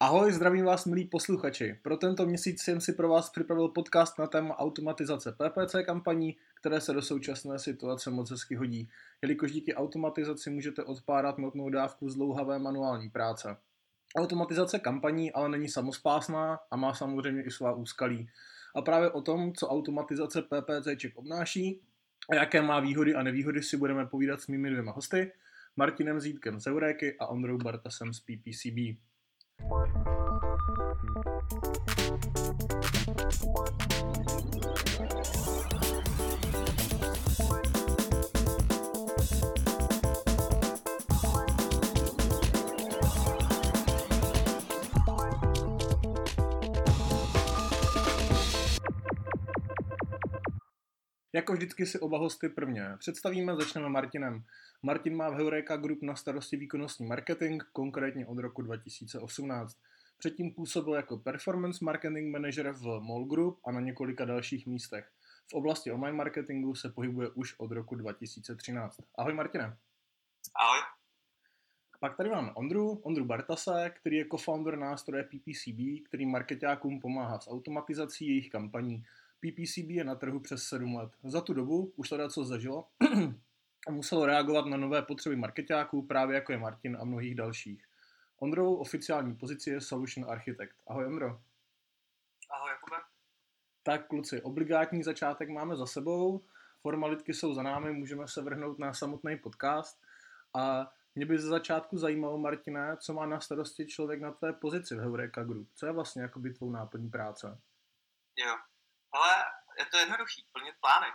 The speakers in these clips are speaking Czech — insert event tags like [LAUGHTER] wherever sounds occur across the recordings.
Ahoj, zdravím vás milí posluchači. Pro tento měsíc jsem si pro vás připravil podcast na téma automatizace PPC kampaní, které se do současné situace moc hezky hodí, jelikož díky automatizaci můžete odpárat notnou dávku dlouhavé manuální práce. Automatizace kampaní ale není samospásná a má samozřejmě i svá úskalí. A právě o tom, co automatizace PPCček obnáší a jaké má výhody a nevýhody, si budeme povídat s mými dvěma hosty, Martinem Zítkem z Euréky a Ondrou Bartasem z PPCB. Jako vždycky si oba hosty prvně představíme, začneme Martinem. Martin má v Heureka Group na starosti výkonnostní marketing, konkrétně od roku 2018. Předtím působil jako performance marketing manager v Mall Group a na několika dalších místech. V oblasti online marketingu se pohybuje už od roku 2013. Ahoj Martine. Ahoj. Pak tady máme Ondru, Ondru Bartase, který je co-founder nástroje PPCB, který marketákům pomáhá s automatizací jejich kampaní. PPCB je na trhu přes 7 let. Za tu dobu už teda co zažilo a [CLEARS THROAT] muselo reagovat na nové potřeby marketáků, právě jako je Martin a mnohých dalších. Ondrovou oficiální pozici je Solution Architect. Ahoj Ondro. Ahoj Jakube. Tak kluci, obligátní začátek máme za sebou, formalitky jsou za námi, můžeme se vrhnout na samotný podcast a mě by ze začátku zajímalo, Martine, co má na starosti člověk na tvé pozici v Heureka Group. Co je vlastně jakoby tvou náplní práce? Jo, ale je to jednoduchý, plnit plány.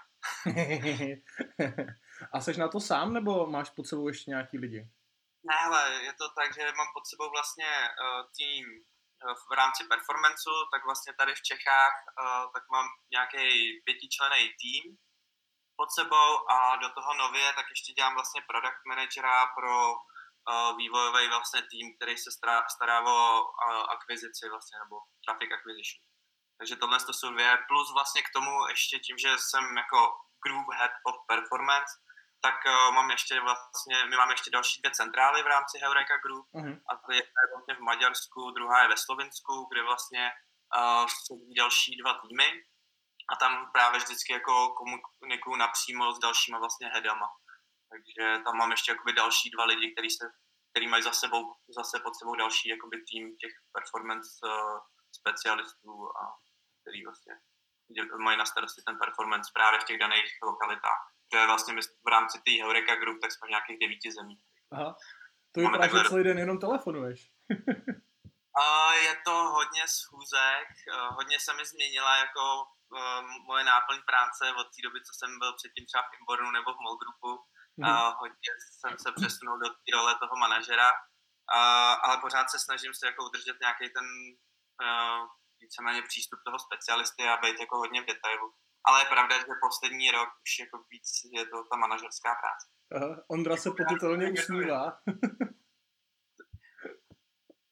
[LAUGHS] [LAUGHS] A jsi na to sám, nebo máš pod sebou ještě nějaký lidi? Ne, ale je to tak, že mám pod sebou vlastně uh, tým uh, v rámci performanceu, tak vlastně tady v Čechách uh, tak mám nějaký pětičlený tým pod sebou a do toho nově tak ještě dělám vlastně product managera pro uh, vývojový vlastně tým, který se stará, stará o uh, akvizici vlastně, nebo traffic acquisition. Takže tohle to jsou dvě, plus vlastně k tomu ještě tím, že jsem jako group head of performance, tak uh, mám ještě vlastně, my máme ještě další dvě centrály v rámci Heureka Group uh-huh. a to je vlastně v Maďarsku, druhá je ve Slovinsku, kde vlastně uh, jsou další dva týmy a tam právě vždycky jako komunikuju napřímo s dalšíma vlastně headama. Takže tam mám ještě jakoby další dva lidi, který, se, který mají za sebou, zase pod sebou další jakoby tým těch performance uh, specialistů a který vlastně mají na starosti ten performance právě v těch daných lokalitách. To je vlastně v rámci té Heureka Group, tak jsme v nějakých devíti zemích. Aha. To je právě, celý den jenom telefonuješ. [LAUGHS] a je to hodně schůzek, hodně se mi změnila jako moje náplň práce od té doby, co jsem byl předtím třeba v Inbornu nebo v Mall Groupu. Mm-hmm. A hodně jsem se přesunul do té role toho manažera, a, ale pořád se snažím se jako udržet nějaký ten uh, víceméně přístup toho specialisty a být jako hodně v detailu. Ale je pravda, že poslední rok už jako víc je to ta manažerská práce. Aha, Ondra se potutelně usmívá. [LAUGHS]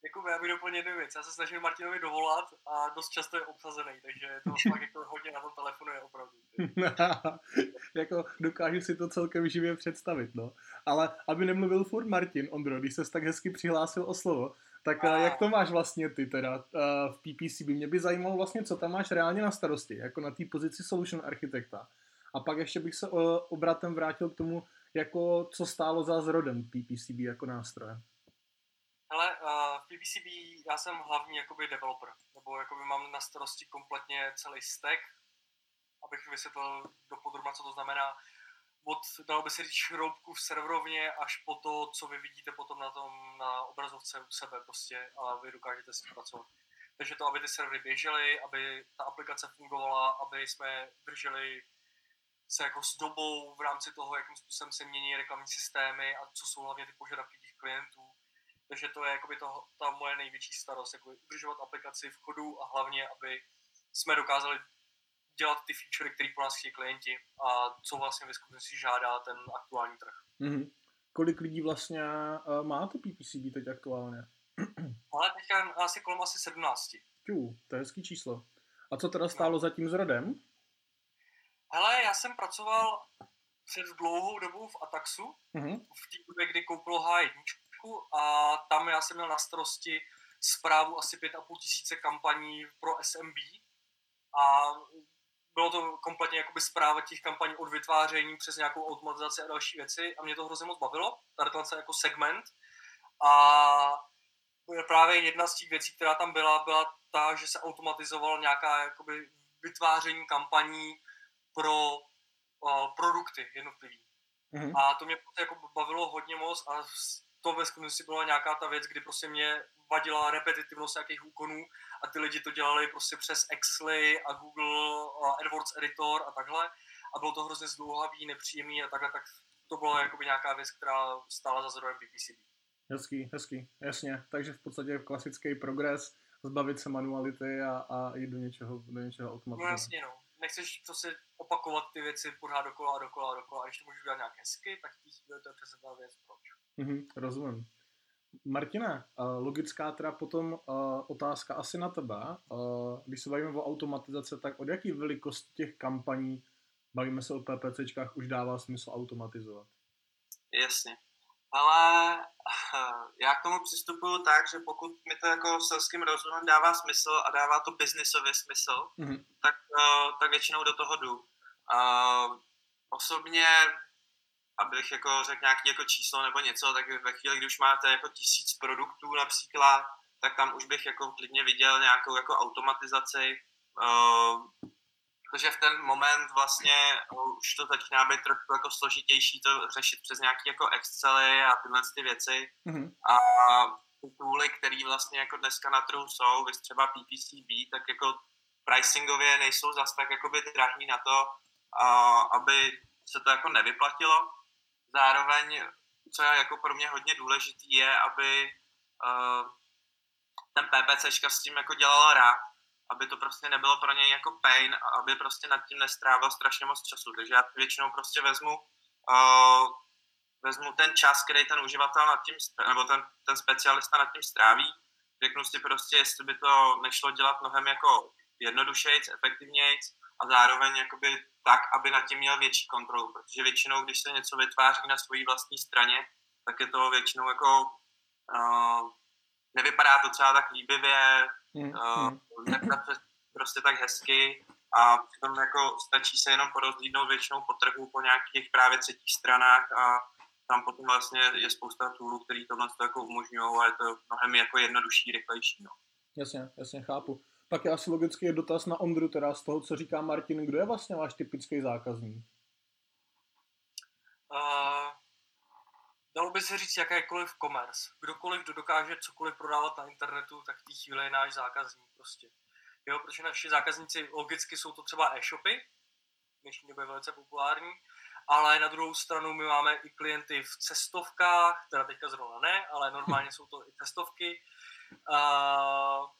Jako já bych doplnil jednu věc. Já se snažím Martinovi dovolat a dost často je obsazený, takže je to fakt jako hodně na tom telefonu je opravdu. [LAUGHS] jako dokážu si to celkem živě představit, no. Ale aby nemluvil furt Martin, Ondro, když se tak hezky přihlásil o slovo, tak a... jak to máš vlastně ty teda uh, v PPC? By mě by zajímalo vlastně, co tam máš reálně na starosti, jako na té pozici solution architekta. A pak ještě bych se uh, obratem vrátil k tomu, jako co stálo za zrodem PPCB jako nástroje. Hele, v PPCB já jsem hlavní jakoby developer, nebo jakoby mám na starosti kompletně celý stack, abych vysvětlil do podrobna, co to znamená od, dalo by se říct, šroubku v serverovně až po to, co vy vidíte potom na tom na obrazovce u sebe prostě a vy dokážete s tím pracovat. Takže to, aby ty servery běžely, aby ta aplikace fungovala, aby jsme drželi se jako s dobou v rámci toho, jakým způsobem se mění reklamní systémy a co jsou hlavně ty požadavky těch klientů. Takže to je jakoby to, ta moje největší starost, jako udržovat aplikaci v chodu a hlavně, aby jsme dokázali dělat ty featurey, které po nás chtějí klienti a co vlastně ve skutečnosti žádá ten aktuální trh. Mm-hmm. Kolik lidí vlastně uh, má to PPCB teď aktuálně? [CLEARS THROAT] Ale teďka asi kolem asi 17. Čů, to je hezký číslo. A co teda stálo no. za tím zrodem? Hele, já jsem pracoval před dlouhou dobou v Ataxu, mm-hmm. v té době, kdy koupilo H1 a tam já jsem měl na starosti zprávu asi 5,5 tisíce kampaní pro SMB a bylo to kompletně jakoby zpráva těch kampaní od vytváření přes nějakou automatizaci a další věci a mě to hrozně moc bavilo, tady jako segment a právě jedna z těch věcí, která tam byla, byla ta, že se automatizoval nějaká jakoby vytváření kampaní pro uh, produkty jednotlivý. Mm-hmm. A to mě prostě jako bavilo hodně moc a to ve skutečnosti byla nějaká ta věc, kdy prostě mě vadila repetitivnost nějakých úkonů a ty lidi to dělali prostě přes Excel a Google a AdWords Editor a takhle a bylo to hrozně zdlouhavý, nepříjemný a takhle, tak to byla jakoby nějaká věc, která stála za zdrojem PPCB. Hezký, hezký, jasně. Takže v podstatě klasický progres, zbavit se manuality a, a jít do něčeho, do něčeho automaticky. No jasně, no. Nechceš prostě opakovat ty věci pořád dokola a dokola a dokola. A když to můžeš udělat nějak hezky, tak to je přesně ta věc, proč. Mhm, rozumím. Martine, logická teda potom otázka asi na tebe. Když se bavíme o automatizaci, tak od jaký velikosti těch kampaní, bavíme se o PPCčkách, už dává smysl automatizovat? Jasně. Ale já k tomu přistupuju tak, že pokud mi to jako selským rozumem dává smysl a dává to biznisově smysl, mm-hmm. tak, tak většinou do toho jdu. Osobně abych jako řekl nějaký jako číslo nebo něco, tak ve chvíli, když máte jako tisíc produktů například, tak tam už bych jako klidně viděl nějakou jako automatizaci, uh, protože v ten moment vlastně uh, už to začíná být trošku jako složitější to řešit přes nějaký jako Excely a tyhle ty věci. Mm-hmm. A ty tooly, které vlastně jako dneska na trhu jsou, vy třeba PPCB, tak jako pricingově nejsou zas tak jakoby drahý na to, uh, aby se to jako nevyplatilo. Zároveň, co je jako pro mě hodně důležitý, je, aby uh, ten PPCčka s tím jako dělal rád, aby to prostě nebylo pro něj jako pain a aby prostě nad tím nestrávil strašně moc času. Takže já většinou prostě vezmu uh, vezmu ten čas, který ten uživatel nad tím, nebo ten, ten specialista nad tím stráví, řeknu si prostě, jestli by to nešlo dělat mnohem jako jednodušejc, efektivnějc a zároveň jakoby tak, aby nad tím měl větší kontrolu, protože většinou, když se něco vytváří na své vlastní straně, tak je to většinou jako uh, nevypadá to třeba tak líbivě, mm, uh, prostě tak hezky a přitom jako stačí se jenom porozdídnout většinou po trhu po nějakých právě třetích stranách a tam potom vlastně je spousta toolů, který tohle jako umožňují a je to mnohem jako jednodušší, rychlejší. No. Jasně, jasně, chápu tak je asi logický dotaz na Ondru, teda z toho, co říká Martin, kdo je vlastně váš typický zákazník? Uh, dalo by se říct jakékoliv commerce. Kdokoliv, kdo dokáže cokoliv prodávat na internetu, tak v té chvíli je náš zákazník prostě. Jo, protože naši zákazníci logicky jsou to třeba e-shopy, v dnešní době velice populární, ale na druhou stranu my máme i klienty v cestovkách, teda teďka zrovna ne, ale normálně [LAUGHS] jsou to i cestovky. Uh,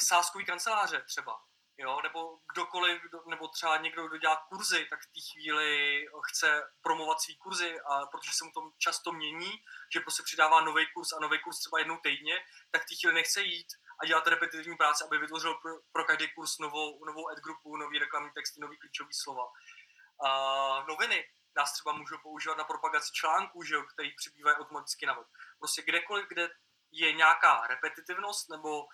sáskový kanceláře třeba, jo, nebo kdokoliv, nebo třeba někdo, kdo dělá kurzy, tak v té chvíli chce promovat svý kurzy, a protože se mu to často mění, že prostě přidává nový kurz a nový kurz třeba jednou týdně, tak v té chvíli nechce jít a dělat repetitivní práce, aby vytvořil pro, pro každý kurz novou, novou ad grupu, nový reklamní texty, nový klíčový slova. Uh, noviny nás třeba můžou používat na propagaci článků, že jo, který přibývají automaticky na web. Prostě kdekoliv, kde je nějaká repetitivnost nebo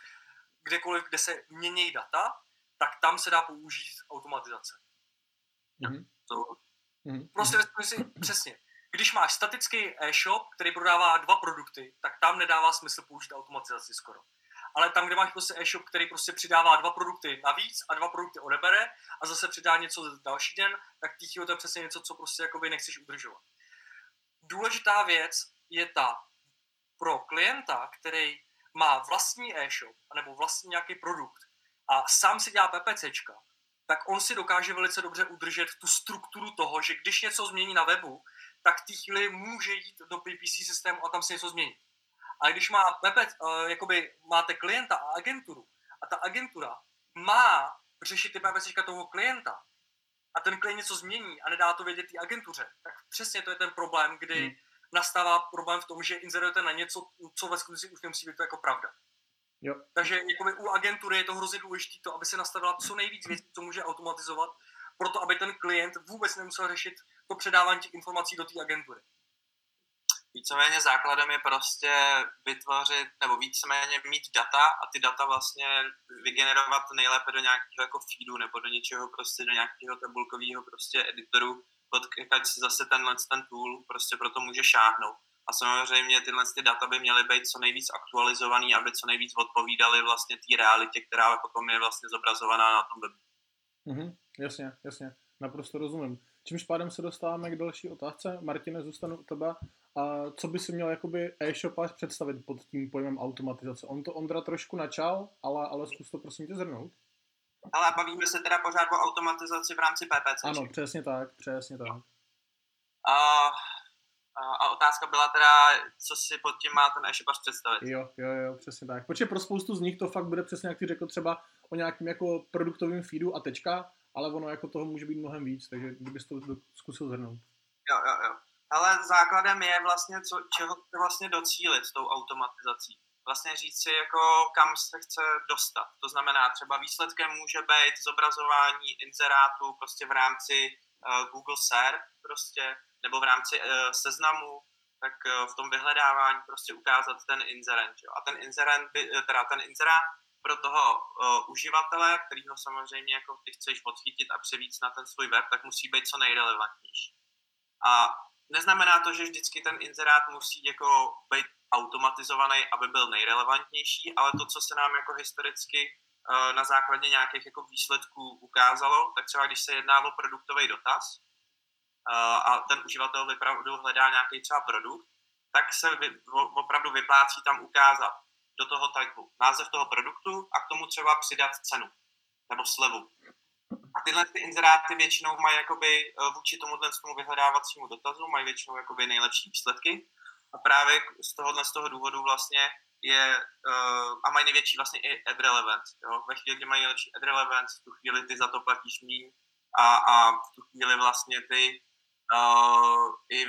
kdekoliv, kde se mění data, tak tam se dá použít automatizace. Mm-hmm. To, mm-hmm. Prostě si přesně. Když máš statický e-shop, který prodává dva produkty, tak tam nedává smysl použít automatizaci skoro. Ale tam, kde máš prostě e-shop, který prostě přidává dva produkty navíc a dva produkty odebere a zase přidá něco další den, tak tichýho to je přesně něco, co prostě jakoby nechceš udržovat. Důležitá věc je ta pro klienta, který má vlastní e-shop nebo vlastní nějaký produkt a sám si dělá PPCčka, tak on si dokáže velice dobře udržet tu strukturu toho, že když něco změní na webu, tak v té chvíli může jít do PPC systému a tam si něco změnit. Ale když má PP, uh, jakoby máte klienta a agenturu a ta agentura má řešit ty PPCčka toho klienta a ten klient něco změní a nedá to vědět té agentuře, tak přesně to je ten problém, kdy hmm nastává problém v tom, že inzerujete na něco, co ve skutečnosti už nemusí být to jako pravda. Jo. Takže jakoby u agentury je to hrozně důležité, to, aby se nastavila co nejvíc věcí, co může automatizovat, proto aby ten klient vůbec nemusel řešit to předávání těch informací do té agentury. Víceméně základem je prostě vytvořit, nebo víceméně mít data a ty data vlastně vygenerovat nejlépe do nějakého jako feedu nebo do něčeho prostě, do nějakého tabulkového prostě editoru, pod se zase tenhle ten tool prostě proto může šáhnout. A samozřejmě tyhle ty data by měly být co nejvíc aktualizovaný, aby co nejvíc odpovídaly vlastně té realitě, která potom je vlastně zobrazovaná na tom webu. Mhm, jasně, jasně, naprosto rozumím. Čímž pádem se dostáváme k další otázce. Martine, zůstanu u tebe. A co by si měl jakoby e-shopář představit pod tím pojmem automatizace? On to Ondra trošku načal, ale, ale zkus to prosím tě zhrnout. Ale bavíme se teda pořád o automatizaci v rámci PPC. Ano, přesně tak, přesně tak. A, a, a otázka byla teda, co si pod tím má ten e-shopař představit. Jo, jo, jo, přesně tak. Protože pro spoustu z nich to fakt bude přesně, jak ty řekl, třeba o nějakým jako produktovým feedu a tečka, ale ono jako toho může být mnohem víc, takže kdybys to zkusil zhrnout. Jo, jo, jo. Ale základem je vlastně, co, čeho vlastně docílit s tou automatizací. Vlastně říct si, jako kam se chce dostat. To znamená, třeba výsledkem může být zobrazování inzerátu prostě v rámci uh, Google Search prostě, nebo v rámci uh, seznamu, tak uh, v tom vyhledávání prostě ukázat ten inzerent. Jo? A ten inzerent, by, teda ten inzerát pro toho uh, uživatele, kterýho samozřejmě jako ty chceš podchytit a převíc na ten svůj web, tak musí být co nejrelevantnější. A neznamená to, že vždycky ten inzerát musí jako být automatizovaný, aby byl nejrelevantnější, ale to, co se nám jako historicky uh, na základě nějakých jako výsledků ukázalo, tak třeba když se jedná o produktový dotaz uh, a ten uživatel vypravdu hledá nějaký třeba produkt, tak se opravdu vyplácí tam ukázat do toho typu název toho produktu a k tomu třeba přidat cenu nebo slevu. A tyhle ty inzeráty většinou mají jakoby eh, vůči tomu vyhledávacímu dotazu, mají většinou jakoby nejlepší výsledky. A právě z tohohle z toho důvodu vlastně je, uh, a mají největší vlastně i ad relevance. Jo? Ve chvíli, kdy mají nejlepší ad relevance, v tu chvíli ty za to platíš míň a, a v tu chvíli vlastně ty uh, i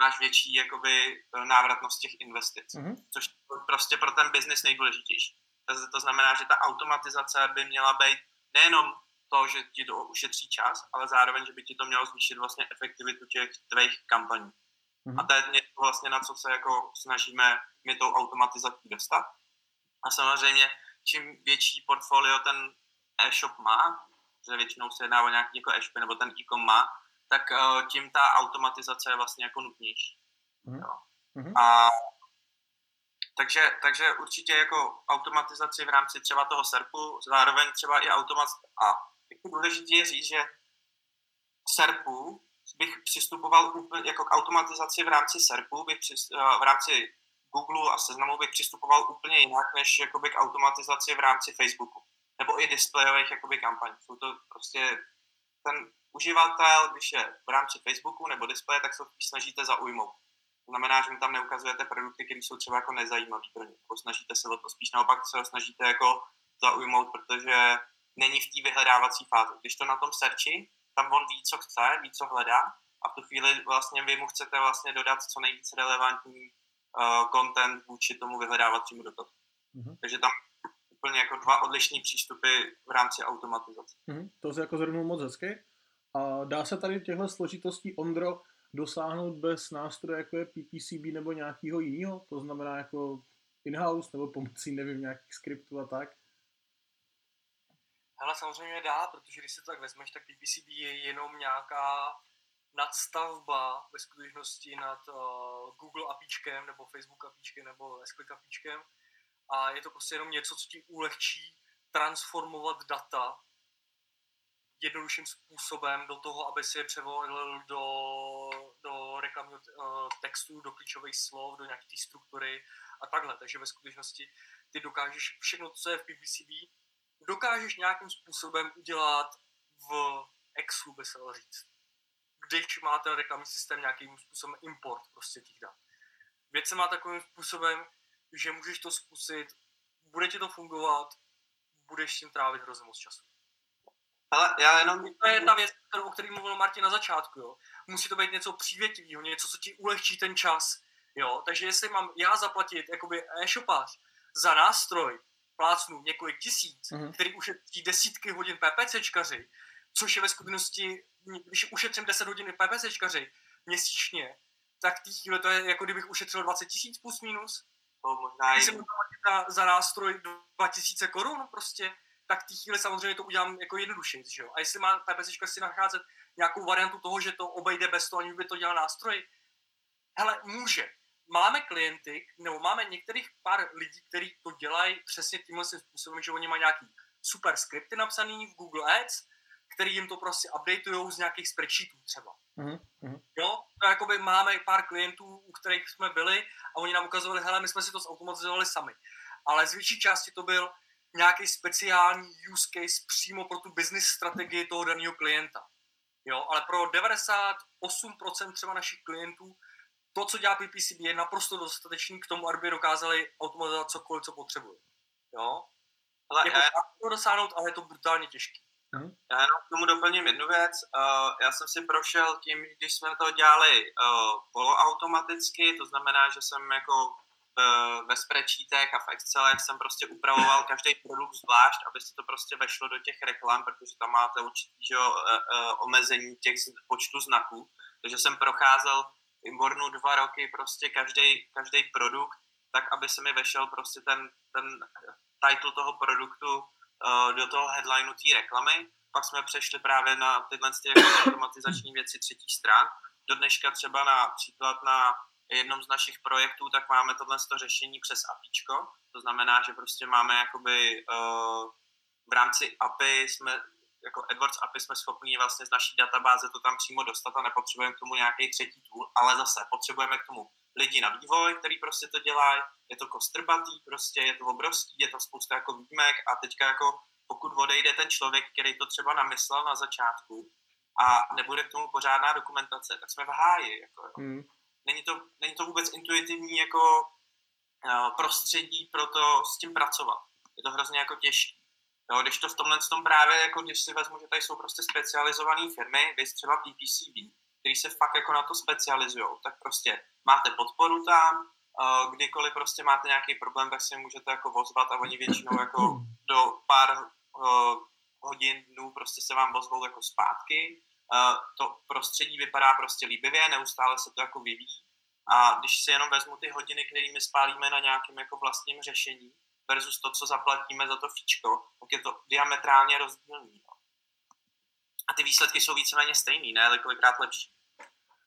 máš větší jakoby návratnost těch investic, mm-hmm. což prostě pro ten biznis nejdůležitější. To, to znamená, že ta automatizace by měla být nejenom to, že ti to ušetří čas, ale zároveň, že by ti to mělo zvýšit vlastně efektivitu těch tvých kampaní. Mm-hmm. A to je něco vlastně, na co se jako snažíme my tou automatizací dostat. A samozřejmě, čím větší portfolio ten e-shop má, že většinou se jedná o nějaký jako e-shop nebo ten e-com má, tak uh, tím ta automatizace je vlastně jako nutnější. Mm-hmm. A takže, takže určitě jako automatizaci v rámci třeba toho SERPu, zároveň třeba i automat a jako důležité je říct, že SERPu bych přistupoval úplně jako k automatizaci v rámci SERPu, bych přis, eh, v rámci Google a seznamu bych přistupoval úplně jinak, než jakoby k automatizaci v rámci Facebooku. Nebo i displejových jakoby kampaní. Jsou to prostě ten uživatel, když je v rámci Facebooku nebo displeje, tak se snažíte zaujmout. To znamená, že mi tam neukazujete produkty, které jsou třeba jako nezajímavé pro ně. Snažíte se o to spíš naopak se snažíte jako zaujmout, protože není v té vyhledávací fázi. Když to na tom searchi, tam on ví, co chce, ví, co hledá a v tu chvíli vlastně vy mu chcete vlastně dodat co nejvíce relevantní uh, content vůči tomu vyhledávacímu dotazu. Mm-hmm. Takže tam úplně jako dva odlišní přístupy v rámci automatizace. Mm-hmm. To se jako zhrnul moc hezky. A dá se tady těchto složitostí, Ondro, dosáhnout bez nástroje, jako je PPCB nebo nějakého jiného? To znamená jako in-house nebo pomocí, nevím, nějakých skriptů a tak? Hele, samozřejmě dá, protože když se to tak vezmeš, tak PPCB je jenom nějaká nadstavba ve skutečnosti nad uh, Google apíčkem, nebo Facebook apíčkem, nebo SQL apíčkem. A je to prostě jenom něco, co ti ulehčí transformovat data jednodušším způsobem do toho, aby si je převolil do, do reklamního uh, textu, do klíčových slov, do nějaké struktury a takhle. Takže ve skutečnosti ty dokážeš všechno, co je v PPCB, dokážeš nějakým způsobem udělat v Excelu, by se dalo říct. Když má ten reklamní systém nějakým způsobem import prostě těch dat. Věc se má takovým způsobem, že můžeš to zkusit, bude ti to fungovat, budeš tím trávit hrozně moc času. Ale já jenom... To je jedna věc, kterou, o který mluvil Martin na začátku. Jo. Musí to být něco přívětivého, něco, co ti ulehčí ten čas. Jo. Takže jestli mám já zaplatit jakoby e-shopář za nástroj, plácnu několik tisíc, mm-hmm. který ušetří desítky hodin PPCčkaři, což je ve skutečnosti, když ušetřím 10 hodin PPCčkaři měsíčně, tak té chvíli to je jako kdybych ušetřil 20 tisíc plus minus. To možná i... Jsem za, za nástroj 2000 korun prostě, tak té chvíli samozřejmě to udělám jako jednoduše, že jo. A jestli má PPC si nacházet nějakou variantu toho, že to obejde bez toho, aniž by to dělal nástroj, hele, může. Máme klienty, nebo máme některých pár lidí, kteří to dělají přesně tímhle způsobem, že oni mají nějaký super skripty napsaný v Google Ads, který jim to prostě updateují z nějakých spreadsheetů třeba. Mm-hmm. Jo, to jakoby máme pár klientů, u kterých jsme byli a oni nám ukazovali, hele, my jsme si to zautomatizovali sami. Ale z větší části to byl nějaký speciální use case přímo pro tu business strategii toho daného klienta. Jo, ale pro 98% třeba našich klientů to, co dělá PPCB, je naprosto dostatečný k tomu, aby dokázali automatizovat cokoliv, co potřebují. Jo? Ale jako já... to dosáhnout, ale je to brutálně těžké. Hmm. Já jenom k tomu doplním jednu věc. Uh, já jsem si prošel tím, když jsme to dělali uh, poloautomaticky, to znamená, že jsem jako uh, ve spreadsheetech a v Excelech jsem prostě upravoval [LAUGHS] každý produkt zvlášť, aby se to prostě vešlo do těch reklam, protože tam máte určitý že, uh, omezení těch počtu znaků. Takže jsem procházel Inbornu dva roky prostě každý, produkt, tak aby se mi vešel prostě ten, ten title toho produktu uh, do toho headlineu té reklamy. Pak jsme přešli právě na tyhle jako automatizační věci třetí stran. Do dneška třeba například na jednom z našich projektů, tak máme tohle řešení přes APIčko. To znamená, že prostě máme jakoby uh, v rámci API jsme jako AdWords API jsme schopni vlastně z naší databáze to tam přímo dostat a nepotřebujeme k tomu nějaký třetí tool, ale zase potřebujeme k tomu lidi na vývoj, který prostě to dělají, je to kostrbatý, prostě je to obrovský, je to spousta jako výjimek a teďka jako pokud odejde ten člověk, který to třeba namyslel na začátku a nebude k tomu pořádná dokumentace, tak jsme v háji. Jako, jo. Hmm. Není, to, není to vůbec intuitivní jako uh, prostředí pro to s tím pracovat. Je to hrozně jako těžké. Jo, když to v tomhle tom právě, jako když si vezmu, že tady jsou prostě specializované firmy, vy třeba PPCB, který se fakt jako na to specializují, tak prostě máte podporu tam, uh, kdykoliv prostě máte nějaký problém, tak si můžete jako vozvat a oni většinou jako do pár uh, hodin, dnů prostě se vám vozvou jako zpátky. Uh, to prostředí vypadá prostě líbivě, neustále se to jako vyvíjí. A když si jenom vezmu ty hodiny, kterými spálíme na nějakém jako vlastním řešení, versus to, co zaplatíme za to fíčko, tak je to diametrálně rozdílný. No. A ty výsledky jsou víceméně stejný, ne, ale kolikrát lepší.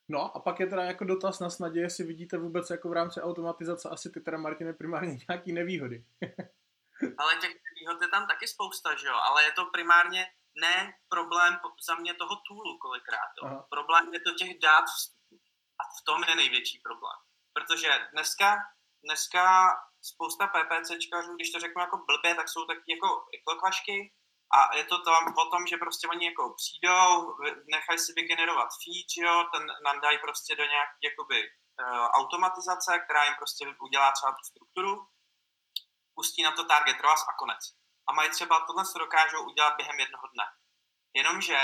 No a pak je teda jako dotaz na snadě, jestli vidíte vůbec jako v rámci automatizace asi ty teda Martine primárně nějaký nevýhody. [LAUGHS] ale těch nevýhod je tam taky spousta, že jo, ale je to primárně ne problém za mě toho toolu kolikrát. Jo. Problém je to těch dát A v tom je největší problém. Protože dneska, dneska spousta PPCčkařů, když to řeknu jako blbě, tak jsou taky jako kvašky a je to tam o tom, že prostě oni jako přijdou, nechají si vygenerovat feed, jo, ten nám dají prostě do nějaké jakoby uh, automatizace, která jim prostě udělá třeba tu strukturu, pustí na to target ROAS a konec. A mají třeba tohle se dokážou udělat během jednoho dne. Jenomže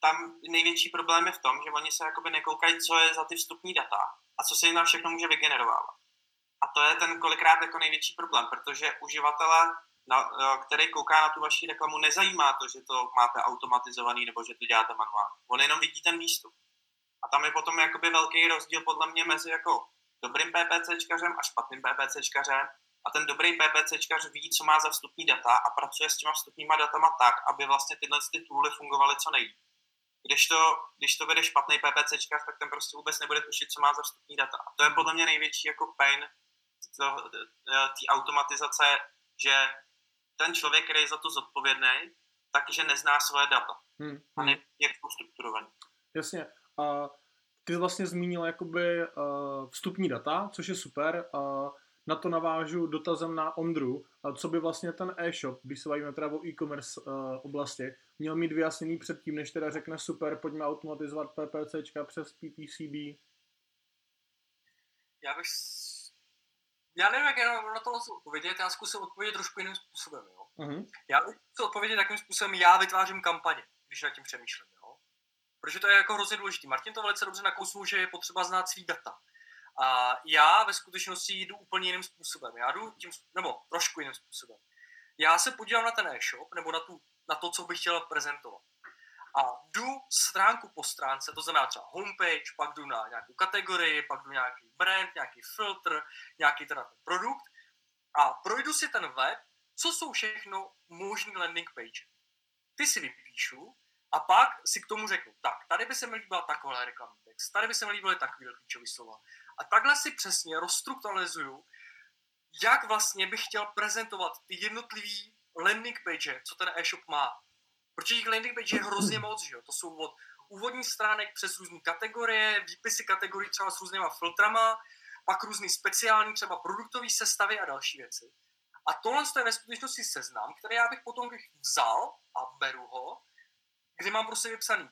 tam největší problém je v tom, že oni se jakoby nekoukají, co je za ty vstupní data a co se jim tam všechno může vygenerovávat. A to je ten kolikrát jako největší problém, protože uživatele, na, e, který kouká na tu vaši reklamu, nezajímá to, že to máte automatizovaný nebo že to děláte manuálně. On jenom vidí ten výstup. A tam je potom jakoby velký rozdíl podle mě mezi jako dobrým PPCčkařem a špatným PPCčkařem. A ten dobrý PPCčkař ví, co má za vstupní data a pracuje s těma vstupníma datama tak, aby vlastně tyhle ty tooly fungovaly co nejlíp. Když to, když to vede špatný PPCčkař, tak ten prostě vůbec nebude tušit, co má za vstupní data. A to je podle mě největší jako pain té automatizace, že ten člověk, který je za to zodpovědný, takže nezná svoje data. Hmm. A hmm. neví, jak jsou strukturovaný. Jasně. A ty jsi vlastně zmínil jakoby uh, vstupní data, což je super. Uh, na to navážu dotazem na Ondru, a co by vlastně ten e-shop, když se bavíme teda o e-commerce uh, oblasti, měl mít vyjasněný předtím, než teda řekne super, pojďme automatizovat PPCčka přes PPCB. Já bych já nevím, jak na to odpovědět, já zkusím odpovědět trošku jiným způsobem. Jo? Uh-huh. Já bych odpovědět takým způsobem, já vytvářím kampaně, když nad tím přemýšlím. Jo? Protože to je jako hrozně důležité. Martin to velice dobře nakousnul, že je potřeba znát svý data. A já ve skutečnosti jdu úplně jiným způsobem. Já jdu tím, nebo trošku jiným způsobem. Já se podívám na ten e-shop, nebo na, tu, na to, co bych chtěl prezentovat. A jdu stránku po stránce, to znamená třeba homepage, pak jdu na nějakou kategorii, pak jdu nějaký brand, nějaký filtr, nějaký teda ten produkt a projdu si ten web, co jsou všechno možný landing page. Ty si vypíšu a pak si k tomu řeknu, tak, tady by se mi líbila taková reklamní text, tady by se mi líbily takový klíčové slova. A takhle si přesně rozstrukturalizuju, jak vlastně bych chtěl prezentovat ty jednotlivý landing page, co ten e-shop má. Protože těch landing page je hrozně [CLEARS THROAT] moc, že jo? To jsou od úvodních stránek přes různé kategorie, výpisy kategorií třeba s různýma filtrama, pak různý speciální třeba produktové sestavy a další věci. A tohle je ve skutečnosti seznam, který já bych potom vzal a beru ho, kdy mám prostě vypsaný,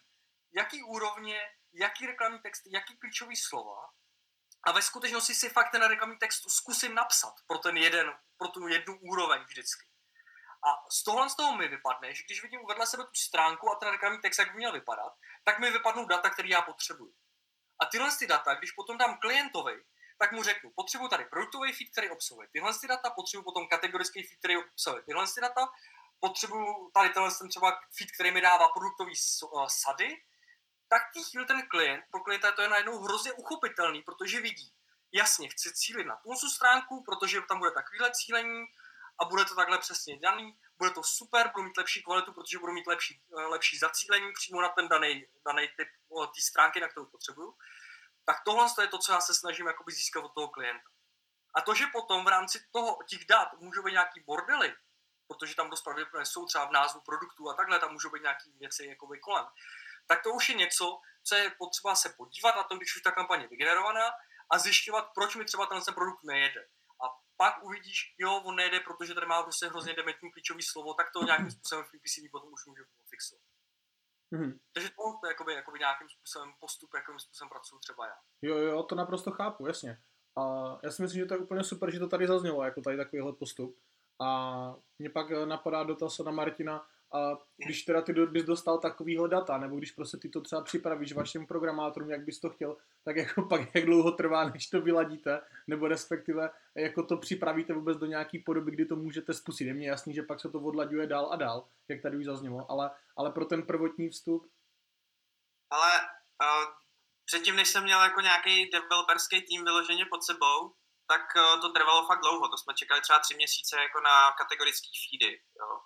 jaký úrovně, jaký reklamní text, jaký klíčový slova a ve skutečnosti si fakt ten reklamní text zkusím napsat pro ten jeden, pro tu jednu úroveň vždycky. A z tohle z toho mi vypadne, že když vidím vedle sebe tu stránku a ten reklamní text, jak by měl vypadat, tak mi vypadnou data, které já potřebuji. A tyhle ty data, když potom dám klientovi, tak mu řeknu, potřebuji tady produktový feed, který obsahuje tyhle ty data, potřebuji potom kategorický feed, který obsahuje tyhle ty data, potřebuji tady tenhle ten třeba feed, který mi dává produktový eh, sady, tak tí chvíli ten klient, pro klienta to je najednou hrozně uchopitelný, protože vidí, jasně, chci cílit na tu stránku, protože tam bude takovýhle cílení a bude to takhle přesně daný, bude to super, budu mít lepší kvalitu, protože budu mít lepší, eh, lepší zacílení přímo na ten daný, daný typ eh, té stránky, na kterou potřebuju. Tak tohle je to, co já se snažím jakoby získat od toho klienta. A to, že potom v rámci toho, těch dat můžou být nějaký bordely, protože tam dost pravděpodobně jsou třeba v názvu produktů a takhle, tam můžou být nějaké věci jakoby kolem, tak to už je něco, co je potřeba se podívat na to, když už ta kampaně vygenerovaná a zjišťovat, proč mi třeba ten produkt nejede. Pak uvidíš, jo, on nejde, protože tady má prostě hrozně dementní klíčový slovo, tak to nějakým způsobem v PPC potom už může fixovat. Mm-hmm. Takže to, to je jakoby, jakoby nějakým způsobem postup, jakým způsobem pracuji třeba já. Jo, jo, to naprosto chápu, jasně. A já si myslím, že to je úplně super, že to tady zaznělo, jako tady takovýhle postup. A mě pak napadá dotaz na Martina, a když teda ty bys dostal takovýhle data, nebo když prostě ty to třeba připravíš vašim programátorům, jak bys to chtěl, tak jako [LAUGHS] pak jak dlouho trvá, než to vyladíte, nebo respektive jako to připravíte vůbec do nějaký podoby, kdy to můžete spustit. Je mně jasný, že pak se to odlaďuje dál a dál, jak tady už zaznělo, ale, ale pro ten prvotní vstup. Ale uh, předtím, než jsem měl jako nějaký developerský tým vyloženě pod sebou, tak uh, to trvalo fakt dlouho. To jsme čekali třeba tři měsíce jako na kategorické feedy. Jo.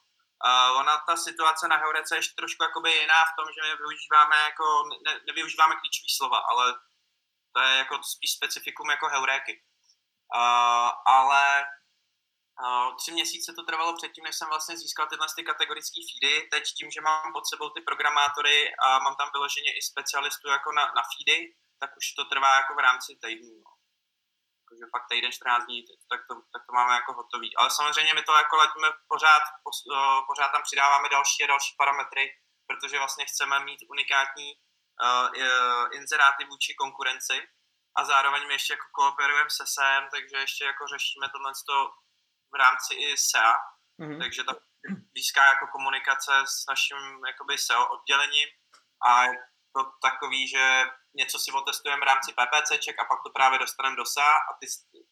Uh, ona, ta situace na Heurece je trošku jakoby jiná v tom, že my využíváme jako, ne, nevyužíváme klíčové slova, ale to je jako spíš specifikum jako Heuréky. Uh, ale uh, tři měsíce to trvalo předtím, než jsem vlastně získal tyhle ty kategorické feedy. Teď tím, že mám pod sebou ty programátory a mám tam vyloženě i specialistu jako na, na feedy, tak už to trvá jako v rámci týdnů. No jakože fakt týden, 14 dní, tak to, tak to máme jako hotový. Ale samozřejmě my to jako ladíme pořád, pořád tam přidáváme další a další parametry, protože vlastně chceme mít unikátní uh, inzeráty vůči konkurenci a zároveň my ještě jako kooperujeme se SEM, takže ještě jako řešíme tohle v rámci i SEA, mm-hmm. takže ta blízká jako komunikace s naším jakoby SEO oddělením a to takový, že něco si otestujeme v rámci PPCček a pak to právě dostaneme do SEA a ty,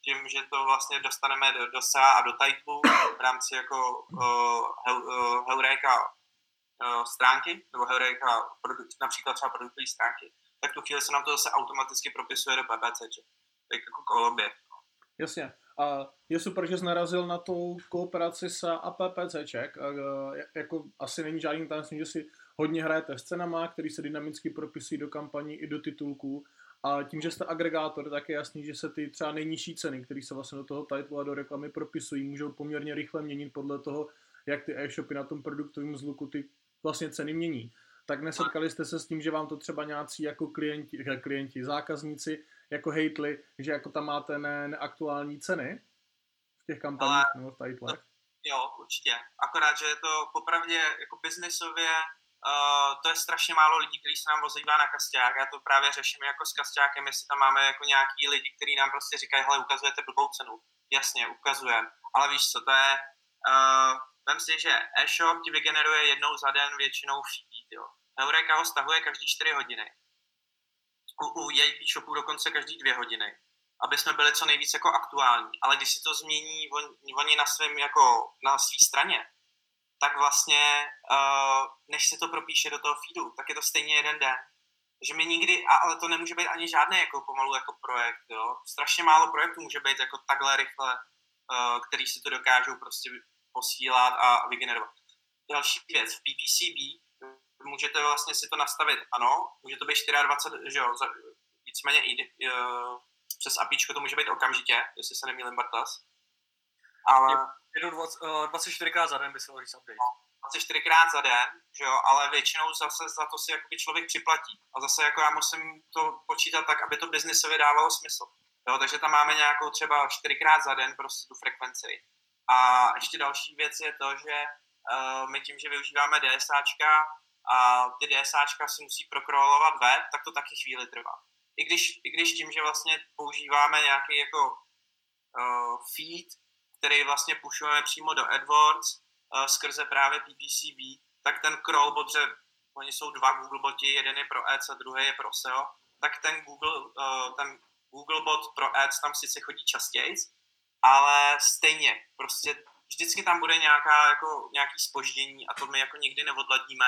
tím, že to vlastně dostaneme do, do SEA a do titlu v rámci jako uh, uh, Heureka uh, stránky, nebo Heureka produkt, například třeba produktové stránky, tak tu chvíli se nám to zase automaticky propisuje do PPCček. Tak jako kolobě. Jasně. A je super, že jsi narazil na tu kooperaci s a PPCček. A, jako asi není žádný tajemství, že si hodně hrajete s cenama, který se dynamicky propisují do kampaní i do titulků. A tím, že jste agregátor, tak je jasný, že se ty třeba nejnižší ceny, které se vlastně do toho titlu a do reklamy propisují, můžou poměrně rychle měnit podle toho, jak ty e-shopy na tom produktovém zluku ty vlastně ceny mění. Tak nesetkali jste se s tím, že vám to třeba nějací jako klienti, eh, klienti zákazníci jako hejtli, že jako tam máte ne, neaktuální ceny v těch kampaních nebo v titlech? Jo, určitě. Akorát, že je to popravdě jako biznesově To je strašně málo lidí, kteří se nám ozývá na kasták. Já to právě řeším jako s kastákem, jestli tam máme jako nějaký lidi, kteří nám prostě říkají, hele, ukazujete blbou cenu. Jasně, ukazujeme. Ale víš co, to je, uh, vem si, že e-shop ti vygeneruje jednou za den většinou feed, jo. Heureka ho stahuje každý 4 hodiny. U, u jej shopů dokonce každý 2 hodiny. Aby jsme byli co nejvíc jako aktuální. Ale když si to změní on, oni na svém jako na své straně, tak vlastně, uh, než se to propíše do toho feedu, tak je to stejně jeden den. Takže mi nikdy, a, ale to nemůže být ani žádný jako pomalu jako projekt, jo. Strašně málo projektů může být jako takhle rychle, uh, který si to dokážou prostě posílat a vygenerovat. Další věc, v PPCB můžete vlastně si to nastavit, ano, může to být 24, že jo, za, víceméně i, uh, přes APIčko to může být okamžitě, jestli se nemýlím Bartas. Ale... Jednou 24 krát za den by se mohli update. No, 24 krát za den, že jo, ale většinou zase za to si jakoby člověk připlatí. A zase jako já musím to počítat tak, aby to biznisově dávalo smysl. Jo, takže tam máme nějakou třeba 4 krát za den prostě tu frekvenci. A ještě další věc je to, že uh, my tím, že využíváme DSAčka a ty DSAčka si musí prokrolovat web, tak to taky chvíli trvá. I když, i když tím, že vlastně používáme nějaký jako uh, feed, který vlastně pušujeme přímo do AdWords, uh, skrze právě PPCB, tak ten crawl, protože oni jsou dva Google boti, jeden je pro Ads a druhý je pro SEO, tak ten Google, uh, ten Google bot pro Ads tam sice chodí častěji, ale stejně, prostě vždycky tam bude nějaká, jako, nějaký spoždění a to my jako nikdy neodladíme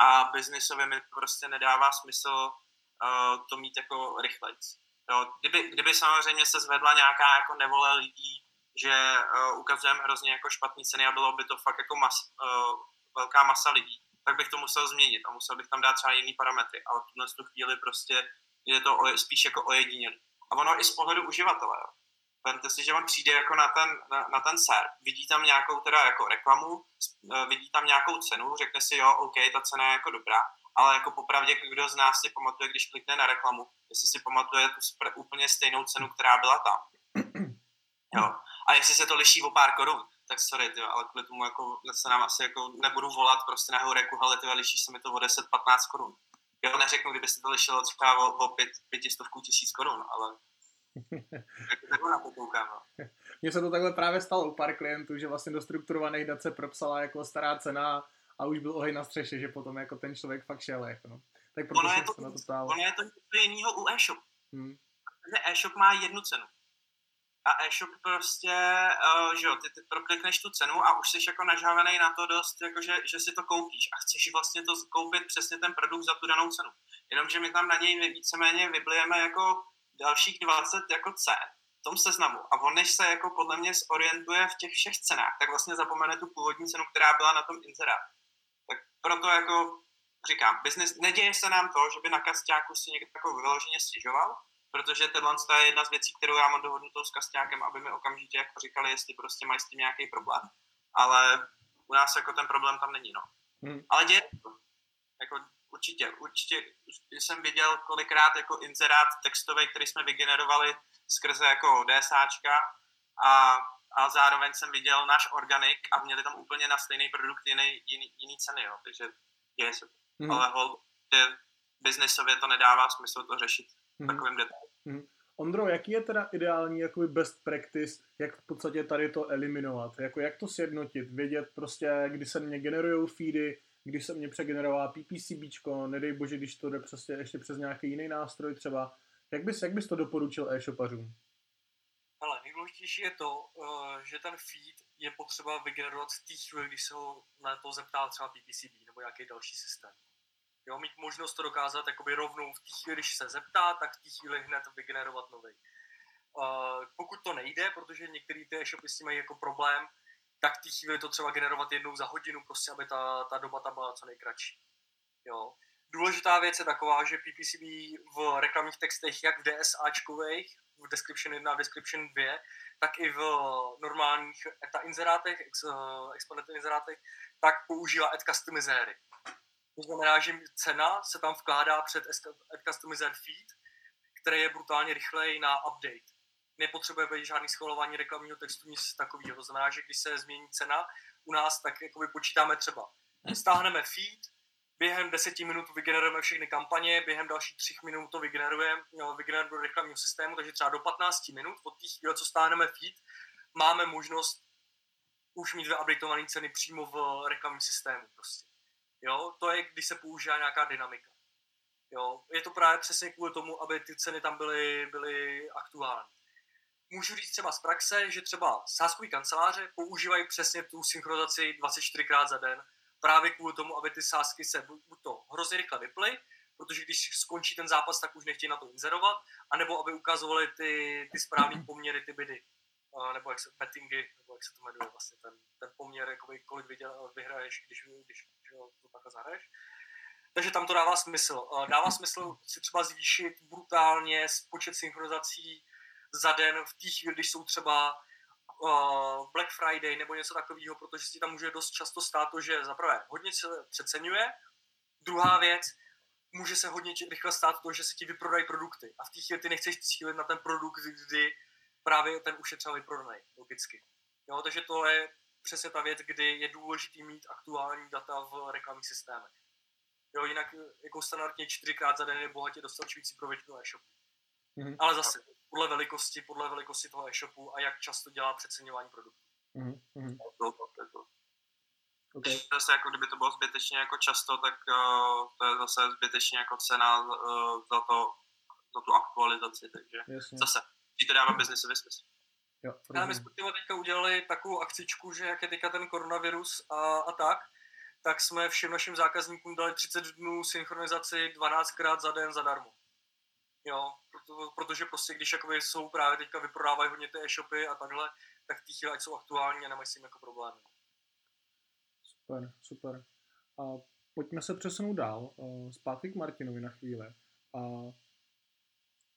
a biznisově mi prostě nedává smysl uh, to mít jako rychlejc. Jo, kdyby, kdyby samozřejmě se zvedla nějaká jako nevole lidí, že uh, ukazujeme hrozně jako špatné ceny a bylo by to fakt jako mas, uh, velká masa lidí, tak bych to musel změnit a musel bych tam dát třeba jiný parametry, ale v tuhle tu chvíli prostě je to o, spíš jako ojedinělý. A ono i z pohledu uživatele. Jo. Vemte si, že on přijde jako na ten, na, na ten serv, vidí tam nějakou teda jako reklamu, uh, vidí tam nějakou cenu, řekne si, jo, OK, ta cena je jako dobrá, ale jako popravdě, kdo z nás si pamatuje, když klikne na reklamu, jestli si pamatuje tu úplně stejnou cenu, která byla tam. Jo. A jestli se to liší o pár korun, tak sorry, tyjo, ale kvůli tomu jako se nám asi jako nebudu volat prostě na horeku, ale tyjo, liší se mi to o 10-15 korun. Jo, neřeknu, kdyby se to lišilo třeba o, o pět, pětistovku tisíc korun, ale [LAUGHS] jako na to koukám, no. Mně se to takhle právě stalo u pár klientů, že vlastně do strukturovaných dat se propsala jako stará cena a už byl oheň na střeše, že potom jako ten člověk fakt šel. Jako no. Tak proto ono je to, na to ptál. Ono je to něco jiného u e-shop. Hmm. e-shop má jednu cenu. A e-shop prostě, uh, že jo, ty, ty proklikneš tu cenu a už jsi jako nažávený na to dost, jako že, že si to koupíš a chceš vlastně to koupit přesně ten produkt za tu danou cenu. Jenomže my tam na něj víceméně vyblijeme jako dalších 20 jako cen v tom seznamu a on než se jako podle mě zorientuje v těch všech cenách, tak vlastně zapomene tu původní cenu, která byla na tom inzerátu proto jako říkám, business, neděje se nám to, že by na kastáku si někdo jako vyloženě stěžoval, protože tohle je jedna z věcí, kterou já mám dohodnutou s kastákem, aby mi okamžitě jako říkali, jestli prostě mají s tím nějaký problém. Ale u nás jako ten problém tam není, no. Hmm. Ale děje to. Jako určitě, určitě jsem viděl kolikrát jako inzerát textový, který jsme vygenerovali skrze jako DSAčka a a zároveň jsem viděl náš organik a měli tam úplně na stejný produkt jiný, jiný, jiný ceny, jo. takže děje se to. Mm. Ale hol, biznesově to nedává smysl to řešit mm. takovým detailem. Mm. Ondro, jaký je teda ideální jakoby best practice, jak v podstatě tady to eliminovat? Jako jak to sjednotit? Vědět prostě, kdy se mě generují feedy, když se mě přegenerová PPCBčko, nedej bože, když to jde prostě ještě přes nějaký jiný nástroj třeba. Jak bys, jak bys to doporučil e-shopařům? Ale nejdůležitější je to, eh, že ten feed je potřeba vygenerovat v té chvíli, když se ho na to zeptá třeba PPCB nebo nějaký další systém. Jo, mít možnost to dokázat jakoby rovnou v té chvíli, když se zeptá, tak v té chvíli hned vygenerovat nový. Uh, pokud to nejde, protože některé ty e-shopy s tím mají jako problém, tak v té chvíli to třeba generovat jednou za hodinu, prostě aby ta, ta doba tam byla co nejkratší. Jo. Důležitá věc je taková, že PPCB v reklamních textech, jak v DSAčkových, v description 1 a description 2, tak i v normálních ETA inzerátech, ex, uh, exponent inzerátech, tak používá ad customizery. To znamená, že cena se tam vkládá před customizer feed, který je brutálně rychlej na update. Nepotřebuje žádný schvalování reklamního textu, nic takového. To znamená, že když se změní cena u nás, tak jakoby počítáme třeba. Stáhneme feed, během deseti minut vygenerujeme všechny kampaně, během dalších třech minut to vygenerujeme, vygenerujeme do reklamního systému, takže třeba do 15 minut od té chvíle, co stáhneme feed, máme možnost už mít vyupdateované ceny přímo v reklamním systému prostě. Jo, to je, když se používá nějaká dynamika. Jo, je to právě přesně kvůli tomu, aby ty ceny tam byly, byly aktuální. můžu říct třeba z praxe, že třeba sáskový kanceláře používají přesně tu synchronizaci 24krát za den, právě kvůli tomu, aby ty sásky se buď to hrozně rychle vyply, protože když skončí ten zápas, tak už nechtějí na to inzerovat, anebo aby ukazovali ty, ty správné poměry, ty bydy, nebo jak se, bettingy, nebo jak se to jmenuje vlastně, ten, ten poměr, jakoby, kolik vyděl, vyhraješ, když, když, když to takhle zahraješ. Takže tam to dává smysl. Dává smysl si třeba zvýšit brutálně počet synchronizací za den v té chvíli, když jsou třeba Black Friday nebo něco takového, protože si tam může dost často stát to, že zaprvé hodně se přeceňuje, druhá věc, může se hodně rychle stát to, že se ti vyprodají produkty a v té chvíli ty nechceš cílit na ten produkt, kdy právě ten už je třeba vyprodaný, logicky. Jo, takže to je přesně ta věc, kdy je důležité mít aktuální data v reklamních systémech. Jo, jinak jako standardně čtyřikrát za den je bohatě dostačující pro většinu e-shopu. Mm-hmm. Ale zase, podle velikosti, podle velikosti toho e-shopu a jak často dělá přeceňování produktů. Mm-hmm. Okay. Zase jako kdyby to bylo zbytečně jako často, tak uh, to je zase zbytečně jako cena uh, za, to, za tu aktualizaci, takže Jasně. zase, ti to dává biznisový smysl. Jo, Já my jsme teďka udělali takovou akcičku, že jak je teďka ten koronavirus a, a tak, tak jsme všem našim zákazníkům dali 30 dnů synchronizaci 12krát za den zadarmo. Jo, proto, protože prostě když jakoby jsou právě teďka vyprodávají hodně ty e-shopy a takhle, tak ty chvíli, ať jsou aktuální a nemají s tím jako problémy. Super, super. A pojďme se přesunout dál, zpátky k Martinovi na chvíli. A